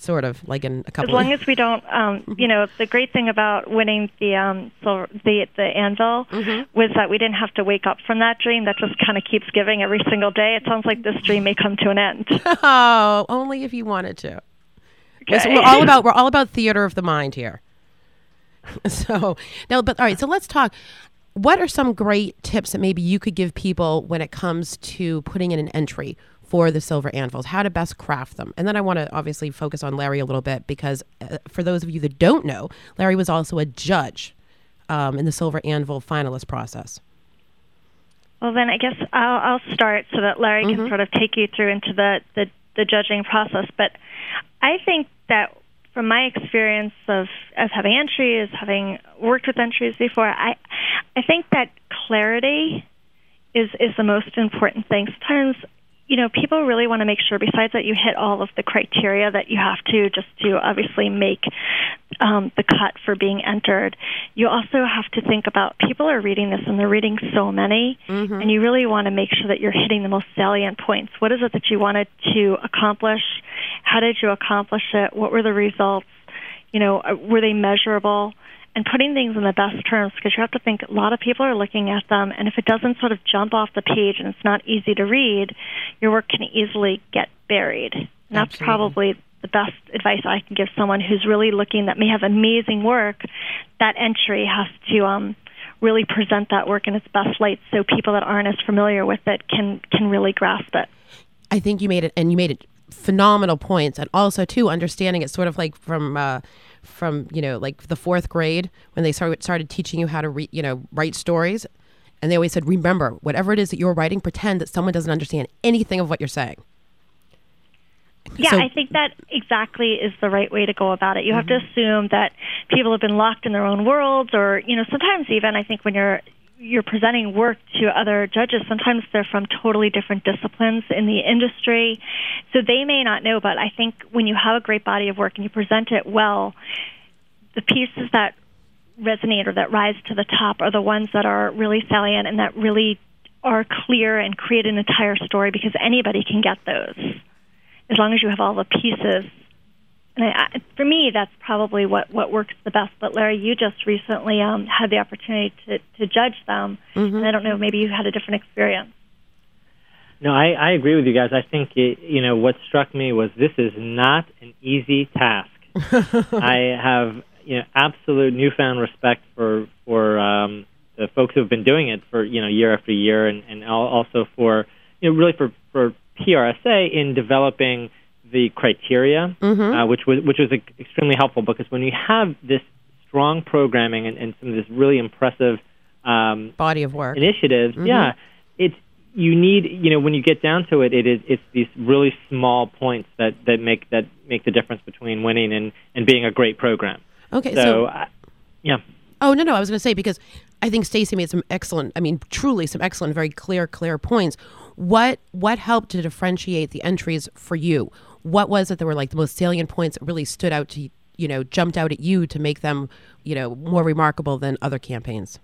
Sort of like in a couple. As long of, as we don't, um, you know, the great thing about winning the um, silver, the the anvil was that we didn't have to wake up from that dream. That just kind of keeps giving every single day. It sounds like this dream may come to an end. oh, only if you wanted to. Okay. we're all about we're all about theater of the mind here. So now, but all right. So let's talk. What are some great tips that maybe you could give people when it comes to putting in an entry for the silver anvils? How to best craft them? And then I want to obviously focus on Larry a little bit because uh, for those of you that don't know, Larry was also a judge um, in the silver anvil finalist process. Well, then I guess I'll, I'll start so that Larry can sort of take you through into the, the, the judging process. But I think that from my experience of as having entries, having worked with entries before, I I think that clarity is is the most important thing. Sometimes you know people really want to make sure besides that you hit all of the criteria that you have to just to obviously make um, the cut for being entered you also have to think about people are reading this and they're reading so many and you really want to make sure that you're hitting the most salient points. What is it that you wanted to accomplish? How did you accomplish it? What were the results? You know uh, were they measurable and putting things in the best terms because you have to think a lot of people are looking at them and if it doesn't sort of jump off the page and it's not easy to read your work can easily get buried. And that's Absolutely. probably the best advice I can give someone who's really looking that may have amazing work. That entry has to um really present that work in its best light so people that aren't as familiar with it can can really grasp it. I think you made it, and you made it phenomenal points, and also too understanding it sort of like from uh, from you know like the fourth grade when they started started teaching you how to read you know write stories, and they always said remember whatever it is that you're writing, pretend that someone doesn't understand anything of what you're saying. Yeah, So- I think that exactly is the right way to go about it. You have to mm-hmm. assume that people have been locked in their own worlds, or you know, sometimes even I think when you're you're presenting work to other judges, sometimes they're from totally different disciplines in the industry, so they may not know. But I think when you have a great body of work and you present it well, the pieces that resonate or that rise to the top are the ones that are really salient and that really are clear and create an entire story because anybody can get those as long as you have all the pieces. And I, I, for me, that's probably what, what works the best. But Larry, you just recently um, had the opportunity to, to judge them, and I don't know, maybe you had a different experience. No, I, I agree with you guys. I think it, you know what struck me was this is not an easy task. I have you know absolute newfound respect for for um, the folks who have been doing it for you know year after year, and, and also for you know really for for PRSA in developing the criteria, uh, which was which was extremely helpful because when you have this strong programming and, and some of this really impressive um, body of work initiatives, Mhm. yeah, it's you need you know when you get down to it, it is it's these really small points that that make that make the difference between winning and and being a great program. Okay, so, so- I, yeah. Oh no, no, I was going to say because I think Stacey made some excellent, I mean, truly some excellent, very clear, clear points. What what helped to differentiate the entries for you? What was it that were like the most salient points that really stood out to you know jumped out at you to make them you know more remarkable than other campaigns?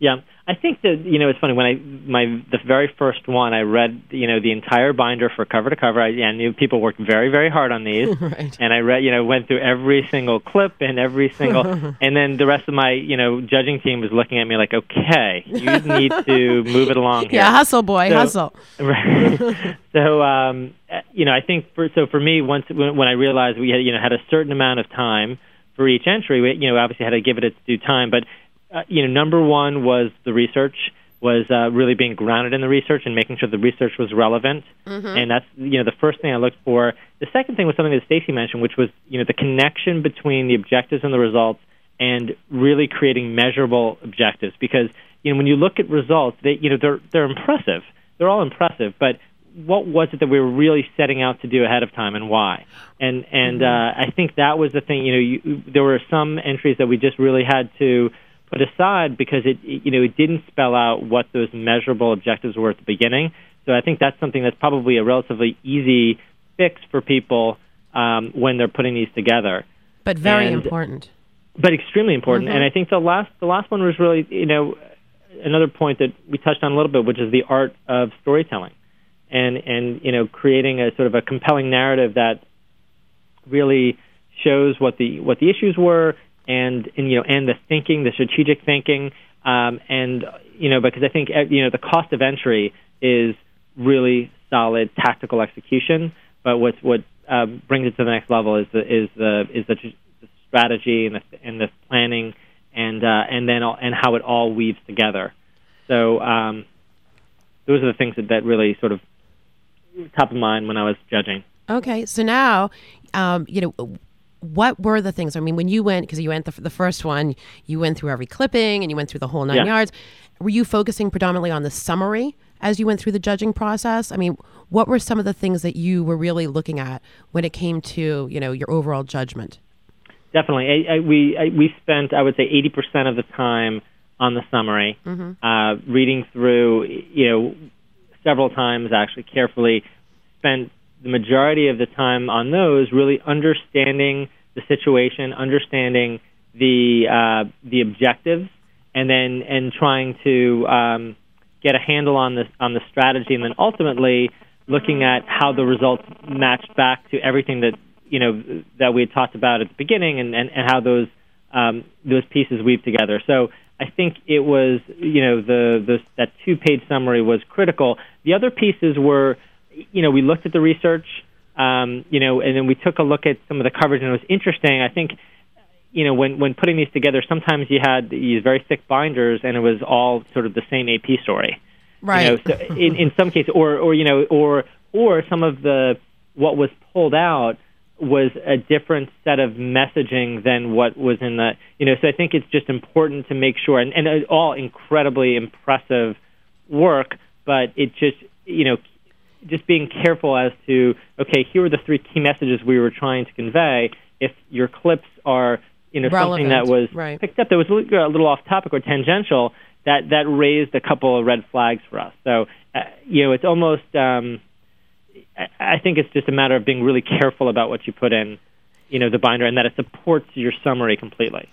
Yeah, I think that you know it's funny when I my the very first one I read you know the entire binder for cover to cover. I, I knew people worked very very hard on these, right. and I read you know went through every single clip and every single, and then the rest of my you know judging team was looking at me like, okay, you need to move it along here. Yeah, hustle, boy, So- hustle. Right. so um, you know, I think for so for me, once when, when I realized we had you know had a certain amount of time for each entry, we you know obviously had to give it its due time. But uh, you know, number one was the research was uh, really being grounded in the research and making sure the research was relevant. Mhm. And that's you know the first thing I looked for. The second thing was something that Stacy mentioned, which was you know the connection between the objectives and the results, and really creating measurable objectives. Because you know when you look at results, they you know they're they're impressive. They're all impressive, but what was it that we were really setting out to do ahead of time and why? And and uh, I think that was the thing. You know, you, there were some entries that we just really had to put aside because it you know it didn't spell out what those measurable objectives were at the beginning. So I think that's something that's probably a relatively easy fix for people um, when they're putting these together. But very And- important. but extremely important. Mhm. And I think the last the last one was really you know another point that we touched on a little bit, which is the art of storytelling, and and you know creating a sort of a compelling narrative that really shows what the what the issues were and and you know and the thinking, the strategic thinking, um, and you know because I think uh, you know the cost of entry is really solid tactical execution, but what's what um, brings it to the next level is the is the is the, the strategy and the and the planning and uh, and then all, and how it all weaves together. So um, those are the things that, that really sort of top of mind when I was judging. Okay, so now, um, you know, what were the things? I mean, when you went, because you went the, the first one, you went through every clipping and you went through the whole nine Yeah. yards. Were you focusing predominantly on the summary as you went through the judging process? I mean, what were some of the things that you were really looking at when it came to, you know, your overall judgment? Definitely, I, I, we I, we spent I would say eighty percent of the time on the summary, Mhm. uh, reading through you know several times actually carefully. Spent the majority of the time on those, really understanding the situation, understanding the uh, the objectives, and then and trying to um, get a handle on the on the strategy, and then ultimately looking at how the results matched back to everything that you know that we had talked about at the beginning, and, and, and how those um, those pieces weave together. So I think it was you know the, the that two page summary was critical. The other pieces were you know we looked at the research, um, you know, and then we took a look at some of the coverage, and it was interesting. I think you know, when when putting these together, sometimes you had these very thick binders, and it was all sort of the same AP story. Right. You know, so in in some cases, or or you know, or or some of the what was pulled out was a different set of messaging than what was in the you know. So I think it's just important to make sure, and and all incredibly impressive work, but it just you know just being careful as to okay, here are the three key messages we were trying to convey. If your clips are you know something that was Relevant, right. picked up that was a little, off topic or tangential, that that raised a couple of red flags for us. So uh, you know, it's almost um, I think it's just a matter of being really careful about what you put in. You know the binder, and that it supports your summary completely.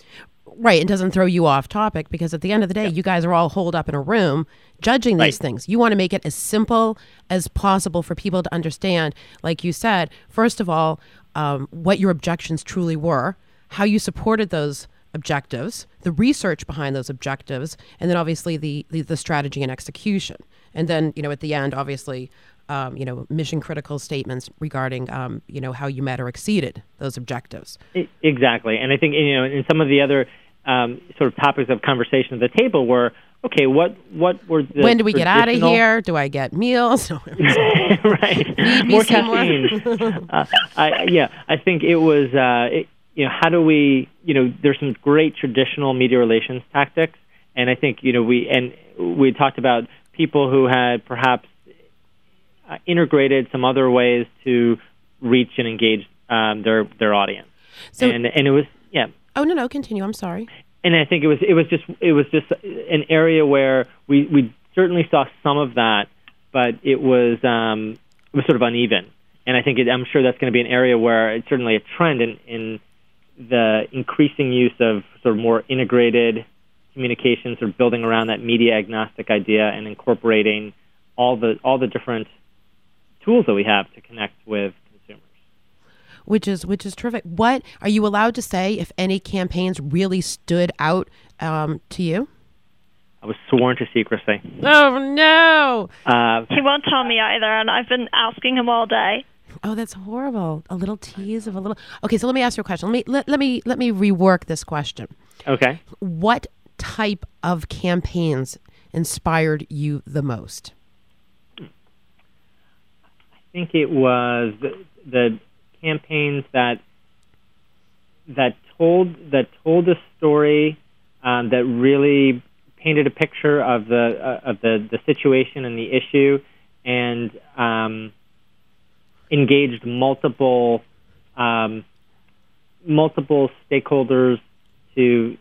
Right, it doesn't throw you off topic because at the end of the day, you guys are all holed up in a room judging these things. You want to make it as simple as possible for people to understand. Like you said, first of all, um, what your objections truly were, how you supported those objectives, the research behind those objectives, and then obviously the the, the strategy and execution. And then you know at the end, obviously. Um, you know, mission critical statements regarding, um, you know, how you met or exceeded those objectives. Exactly, and I think you know, in some of the other um, sort of topics of conversation at the table were okay. What what were the when do we get out of here? Do I get meals? right. More. caffeine. uh, I, yeah, I think it was. Uh, it, you know, how do we? You know, there's some great traditional media relations tactics, and I think you know we and we talked about people who had perhaps uh, integrated some other ways to reach and engage um, their their audience. So- and and it was yeah. Oh no, no, continue. I'm sorry. And I think it was it was just it was just an area where we we certainly saw some of that, but it was um, it was sort of uneven. And I think it, I'm sure that's going to be an area where it's certainly a trend in in the increasing use of sort of more integrated communications or building around that media agnostic idea and incorporating all the all the different tools that we have to connect with consumers. which is which is terrific. What are you allowed to say if any campaigns really stood out um, to you? I was sworn to secrecy. Oh no! Uh, He won't tell me either, and I've been asking him all day. Oh, that's horrible. A little tease of a little. Okay, so let me ask you a question. Let me let, let me let me rework this question. okay. What type of campaigns inspired you the most? I think it was the, the campaigns that that told that told a story um, that really painted a picture of the uh, of the, the situation and the issue, and um, engaged multiple um, multiple stakeholders to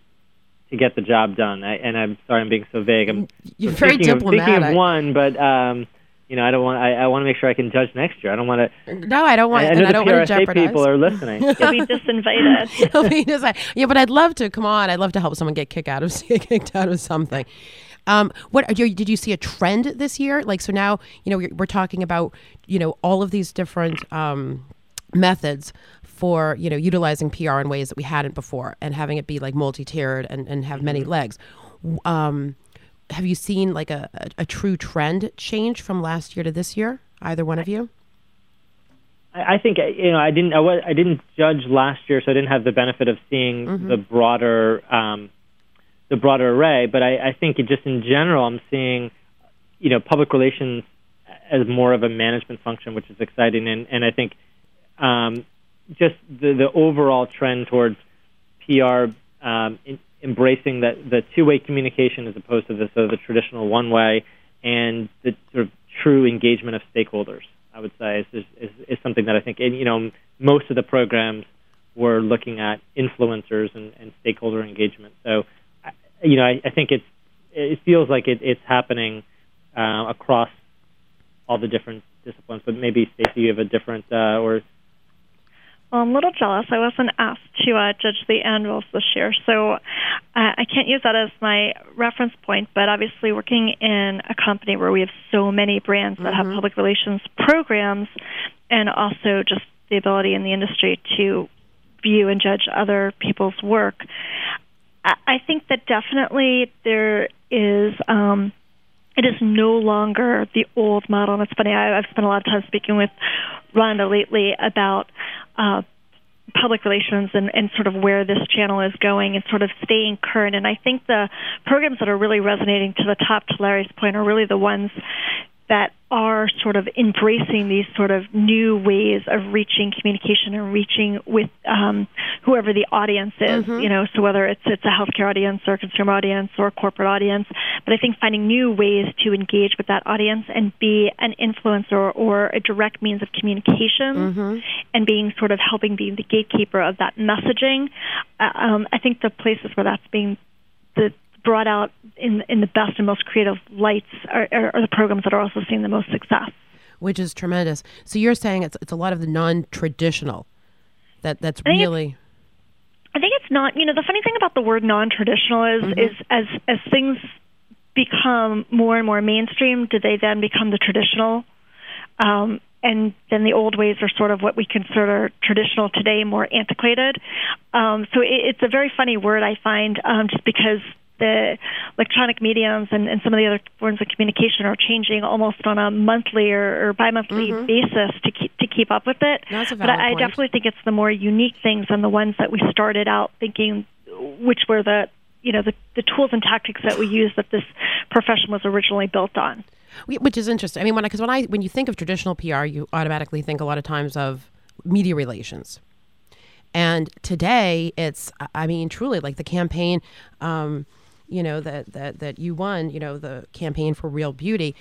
to get the job done. I, and I'm sorry, I'm being so vague. I'm You're I'm very thinking Of, thinking of one, but um, you know, I don't want. I, I want to make sure I can judge next year. I don't want to. No, I don't want. I, I and know I the don't want to PRSA jeopardize. people are listening. He'll be disinvited. He'll be just like, yeah, but I'd love to. Come on, I'd love to help someone get kicked out of get kicked out of something. Um, what are you, did you see a trend this year? Like, so now you know we're, we're talking about you know all of these different um, methods for you know utilizing PR in ways that we hadn't before, and having it be like multi-tiered and, and have many legs. Um, have you seen like a, a, a true trend change from last year to this year? Either one of you? I I think uh, you know I didn't I, wa- I didn't judge last year, so I didn't have the benefit of seeing Mhm. the broader um, the broader array. But I, I think it just in general, I'm seeing you know public relations as more of a management function, which is exciting, and and I think um, just the the overall trend towards PR um, in, embracing that the two way communication as opposed to the sort of the traditional one way, and the sort of true engagement of stakeholders. I would say is, is, is, something that I think, and you know, most of the programs were looking at influencers and, and stakeholder engagement. So, you know, I, I think it's it feels like it, it's happening uh, across all the different disciplines. But maybe Stacey, you have a different uh, or Well, I'm a little jealous. I wasn't asked to uh, judge the anvils this year, so uh, I can't use that as my reference point. But obviously, working in a company where we have so many brands that have public relations programs, and also just the ability in the industry to view and judge other people's work, I, I think that definitely there is. Um, it is no longer the old model. And it's funny, I, I've spent a lot of time speaking with Rhonda lately about uh, public relations and, and sort of where this channel is going and sort of staying current. And I think the programs that are really resonating to the top, to Larry's point, are really the ones that are sort of embracing these sort of new ways of reaching communication and reaching with um, whoever the audience is. You know, so whether it's it's a healthcare audience or a consumer audience or a corporate audience, but I think finding new ways to engage with that audience and be an influencer or a direct means of communication and being sort of helping be the gatekeeper of that messaging. Uh, um, I think the places where that's being the brought out in in the best and most creative lights are, are, are the programs that are also seeing the most success. which is tremendous. So you're saying it's it's a lot of the non-traditional that that's I really I think it's not. You know, the funny thing about the word non-traditional is Mm-hmm. is as as things become more and more mainstream, do they then become the traditional? Um, and then the old ways are sort of what we consider traditional today, more antiquated. Um, so it, it's a very funny word I find, um, just because the electronic mediums and, and some of the other forms of communication are changing almost on a monthly or, or bi-monthly basis to keep to keep up with it. Mm-hmm. That's a but I, I definitely think it's the more unique things and the ones that we started out thinking, which were the you know the, the tools and tactics that we use that this profession was originally built on. Which is interesting. I mean, when because when I when you think of traditional PR, you automatically think a lot of times of media relations. And today, it's I mean, truly like the campaign, um, you know that that that you won, you know, the campaign for Real Beauty.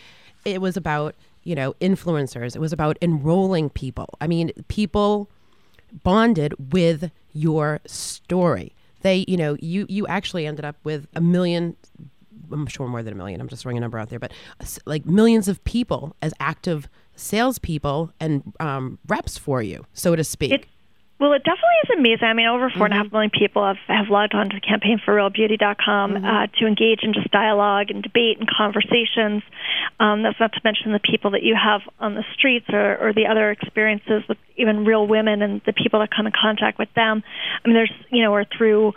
It was about you know influencers. It was about enrolling people. I mean, people bonded with your story. They, you know, you you actually ended up with a million. I'm sure more than a million. I'm just throwing a number out there, but like millions of people as active salespeople and um, reps for you, so to speak. It Well, it definitely is amazing. I mean, over four and a half million people have, have logged on to campaignforrealbeauty.com uh, to engage in just dialogue and debate and conversations. Um, that's not to mention the people that you have on the streets or, or the other experiences with even real women and the people that come in contact with them. I mean, there's, you know, or through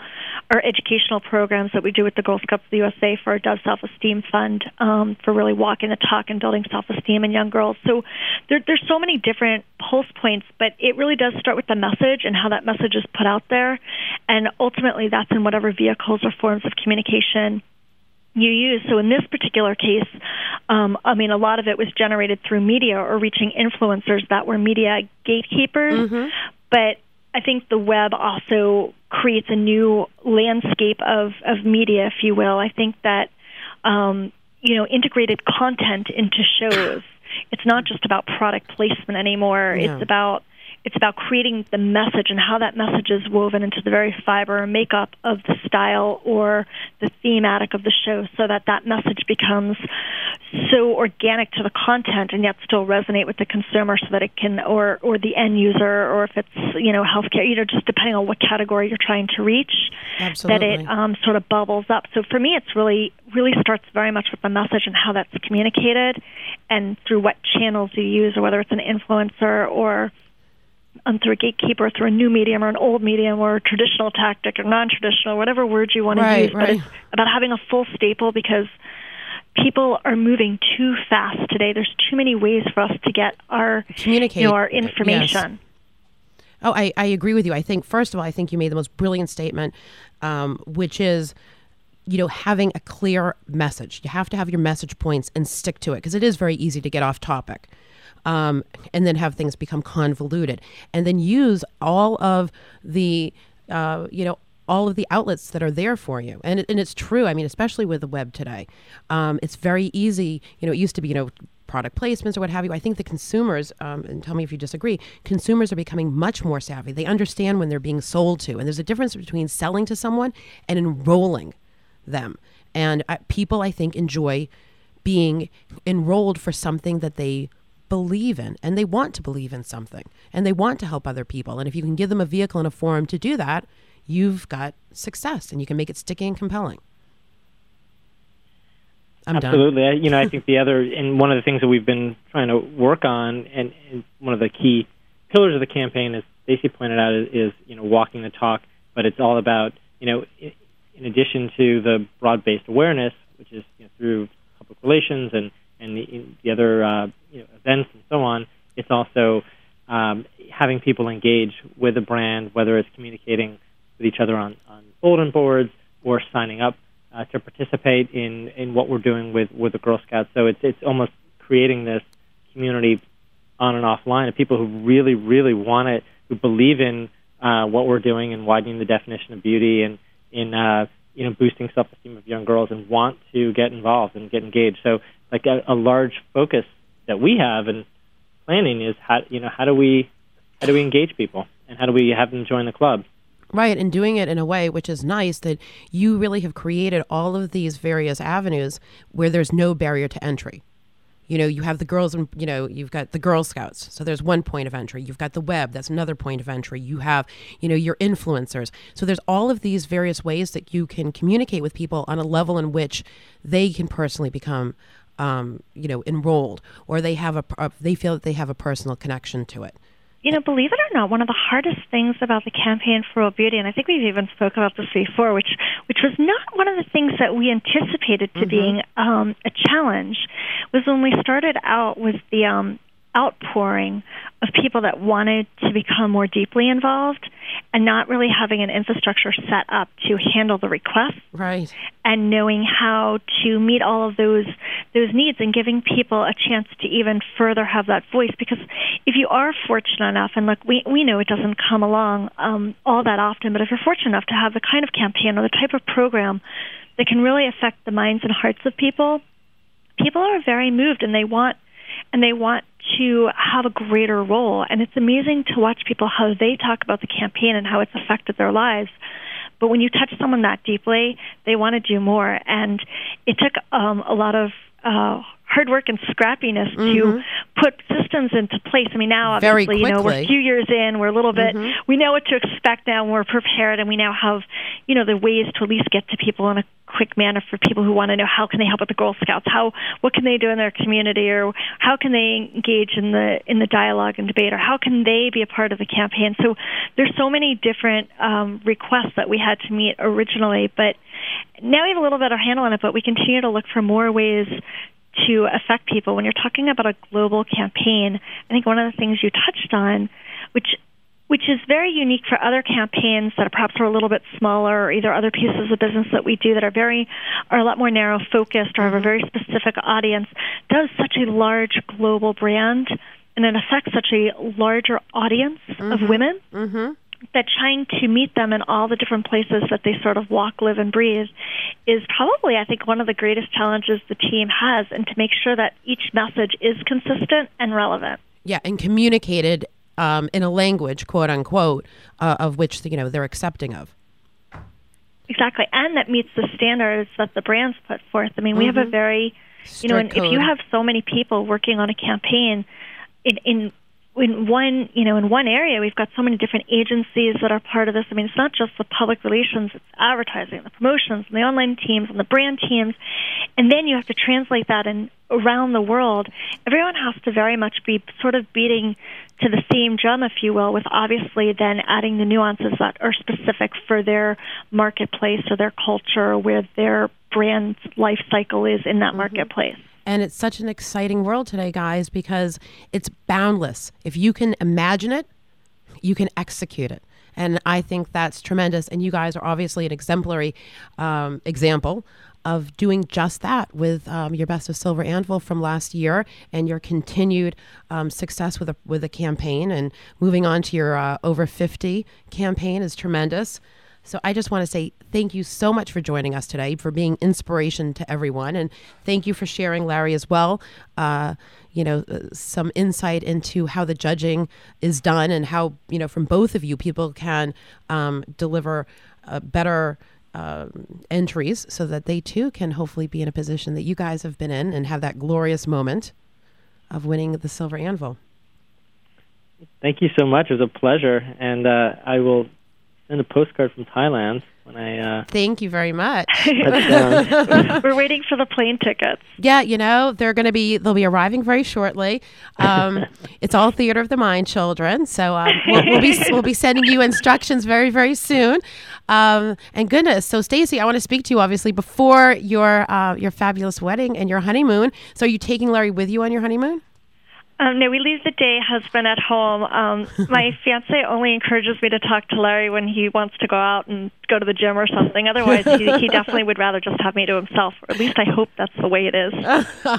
our educational programs that we do with the Girl Scouts of the USA for our Dove Self Esteem Fund um, for really walking the talk and building self esteem in young girls. So there, there's so many different pulse points, but it really does start with the message and how that message is put out there. And ultimately, that's in whatever vehicles or forms of communication you use. So in this particular case, um, I mean, a lot of it was generated through media or reaching influencers that were media gatekeepers. Mm-hmm. But I think the web also creates a new landscape of, of media, if you will. I think that, um, you know, integrated content into shows. It's not just about product placement anymore. Yeah. It's about it's about creating the message and how that message is woven into the very fiber and makeup of the style or the thematic of the show so that that message becomes so organic to the content and yet still resonate with the consumer so that it can or or the end user or if it's you know healthcare you know just depending on what category you're trying to reach Absolutely. that it um, sort of bubbles up so for me it's really really starts very much with the message and how that's communicated and through what channels you use or whether it's an influencer or um, through a gatekeeper, through a new medium or an old medium or a traditional tactic or non-traditional, whatever word you want to Right, use. But it's about having a full staple because people are moving too fast today. There's too many ways for us to get our Communicate, you know, our yes. information. Oh, I, I agree with you. I think, first of all, I think you made the most brilliant statement, um, which is, you know, having a clear message. You have to have your message points and stick to it because it is very easy to get off topic. Um, and then have things become convoluted, and then use all of the, uh, you know, all of the outlets that are there for you. And, and it's true. I mean, especially with the web today, um, it's very easy. You know, it used to be, you know, product placements or what have you. I think the consumers, um, and tell me if you disagree, consumers are becoming much more savvy. They understand when they're being sold to. And there's a difference between selling to someone and enrolling them. And uh, people, I think, enjoy being enrolled for something that they believe in and they want to believe in something and they want to help other people. And if you can give them a vehicle and a forum to do that, you've got success and you can make it sticky and compelling. I'm done. Absolutely. I, you know, I think the other, and one of the things that we've been trying to work on, and, and one of the key pillars of the campaign, as Stacey pointed out, is, is you know walking the talk. But it's all about you know, in, addition to the broad-based awareness, which is you know, through public relations and and the, the other uh, you know, events and so on, it's also um, having people engage with the brand, whether it's communicating with each other on, on bulletin boards or signing up uh, to participate in, in what we're doing with, with the Girl Scouts. So it's it's almost creating this community on and offline of people who really, really want it, who believe in uh, what we're doing and widening the definition of beauty and in uh, you know boosting self-esteem of young girls and want to get involved and get engaged. So like a, a large focus that we have in planning is how you know how do we how do we engage people and how do we have them join the club? Right, and doing it in a way which is nice that you really have created all of these various avenues where there's no barrier to entry. You know, you have the girls and you know, you've got the Girl Scouts. So there's one point of entry. You've got the web, that's another point of entry. You have, you know, your influencers. So there's all of these various ways that you can communicate with people on a level in which they can personally become um, you know, enrolled or they have a, a they feel that they have a personal connection to it. You know, believe it or not, one of the hardest things about the campaign for Real Beauty, and I think we've even spoken about this before, which which was not one of the things that we anticipated to being um, a challenge, was when we started out with the um, outpouring of people that wanted to become more deeply involved and not really having an infrastructure set up to handle the requests Right. and knowing how to meet all of those those needs and giving people a chance to even further have that voice because if you are fortunate enough and look we we know it doesn't come along um, all that often but if you're fortunate enough to have the kind of campaign or the type of program that can really affect the minds and hearts of people people are very moved and they want and they want to have a greater role and it's amazing to watch people how they talk about the campaign and how it's affected their lives but when you touch someone that deeply, they want to do more. And it took um, a lot of uh, hard work and scrappiness Mhm. to put systems into place. I mean, now obviously, you know, we're a few years in, we're a little bit, Mhm. we know what to expect now, and we're prepared, and we now have, you know, the ways to at least get to people in a quick manner for people who want to know how can they help with the Girl Scouts, how what can they do in their community, or how can they engage in the in the dialogue and debate, or how can they be a part of the campaign. So there's so many different um, requests that we had to meet originally, but now we have a little better handle on it. But we continue to look for more ways to affect people. When you're talking about a global campaign, I think one of the things you touched on, which which is very unique for other campaigns that are perhaps are a little bit smaller, or either other pieces of business that we do that are very are a lot more narrow focused or have a very specific audience, does such a large global brand and it affects such a larger audience of Mhm. women Mm-hmm. That trying to meet them in all the different places that they sort of walk, live, and breathe is probably, I think, one of the greatest challenges the team has, and to make sure that each message is consistent and relevant. Yeah, and communicated um, in a language, quote unquote, uh, of which you know they're accepting of. Exactly, and that meets the standards that the brands put forth. I mean, we have a Mhm. very, you know, and Strict if you have so many people working on a campaign, in in in one, you know, in one area, we've got so many different agencies that are part of this. I mean, it's not just the public relations; it's advertising, the promotions, and the online teams, and the brand teams, and then you have to translate that in around the world. Everyone has to very much be sort of beating to the same drum, if you will, with obviously then adding the nuances that are specific for their marketplace or their culture, or where their brand life cycle is in that mm-hmm. marketplace. And it's such an exciting world today, guys, because it's boundless. If you can imagine it, you can execute it. And I think that's tremendous. And you guys are obviously an exemplary um, example of doing just that with um, your Best of Silver Anvil from last year and your continued um, success with a, with a campaign and moving on to your uh, over 50 campaign is tremendous. So I just want to say thank you so much for joining us today, for being inspiration to everyone, and thank you for sharing, Larry, as well. Uh, you know, uh, some insight into how the judging is done and how you know from both of you people can um, deliver uh, better. Uh, entries so that they too can hopefully be in a position that you guys have been in and have that glorious moment of winning the silver anvil. Thank you so much. It was a pleasure, and uh, I will send a postcard from Thailand when I. Uh, Thank you very much. We're waiting for the plane tickets. Yeah, you know they're going to be they'll be arriving very shortly. Um, it's all theater of the mind, children. So um, we'll, we'll be we'll be sending you instructions very very soon. Um, and goodness, so Stacy, I want to speak to you obviously before your uh, your fabulous wedding and your honeymoon. So are you taking Larry with you on your honeymoon? Um, no, we leave the day husband at home. Um, my fiance only encourages me to talk to Larry when he wants to go out and go to the gym or something. Otherwise, he, he definitely would rather just have me to himself. Or at least I hope that's the way it is.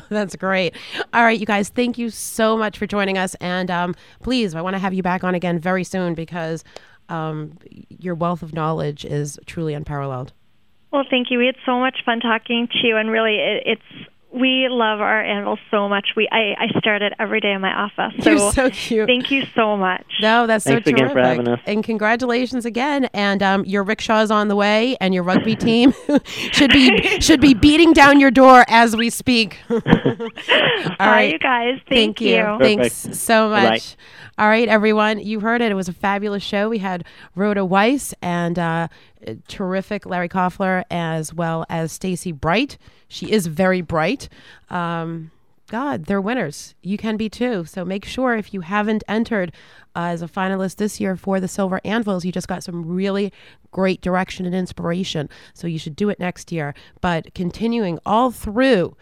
That's great. All right, you guys, thank you so much for joining us. And um, please, I want to have you back on again very soon because um, your wealth of knowledge is truly unparalleled. Well, thank you. We had so much fun talking to you, and really, it, it's we love our anvils so much. We I, I stare at it every day in my office. So, You're so cute. Thank you so much. No, that's Thanks so again terrific. for having us. And congratulations again. And um, your rickshaw is on the way, and your rugby team should be should be beating down your door as we speak. All right, you guys. Thank you. you. Thanks Perfect. so Bye-bye. All right, everyone. You heard it. It was a fabulous show. We had Rhoda Weiss and uh, terrific Larry Koffler, as well as Stacy Bright. She is very bright. Um, God, they're winners. You can be too. So make sure if you haven't entered uh, as a finalist this year for the Silver Anvils, you just got some really great direction and inspiration. So you should do it next year. But continuing all through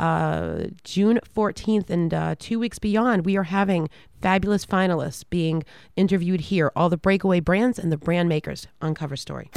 uh, June 14th and uh, two weeks beyond, we are having fabulous finalists being interviewed here. All the breakaway brands and the brand makers on Cover Story.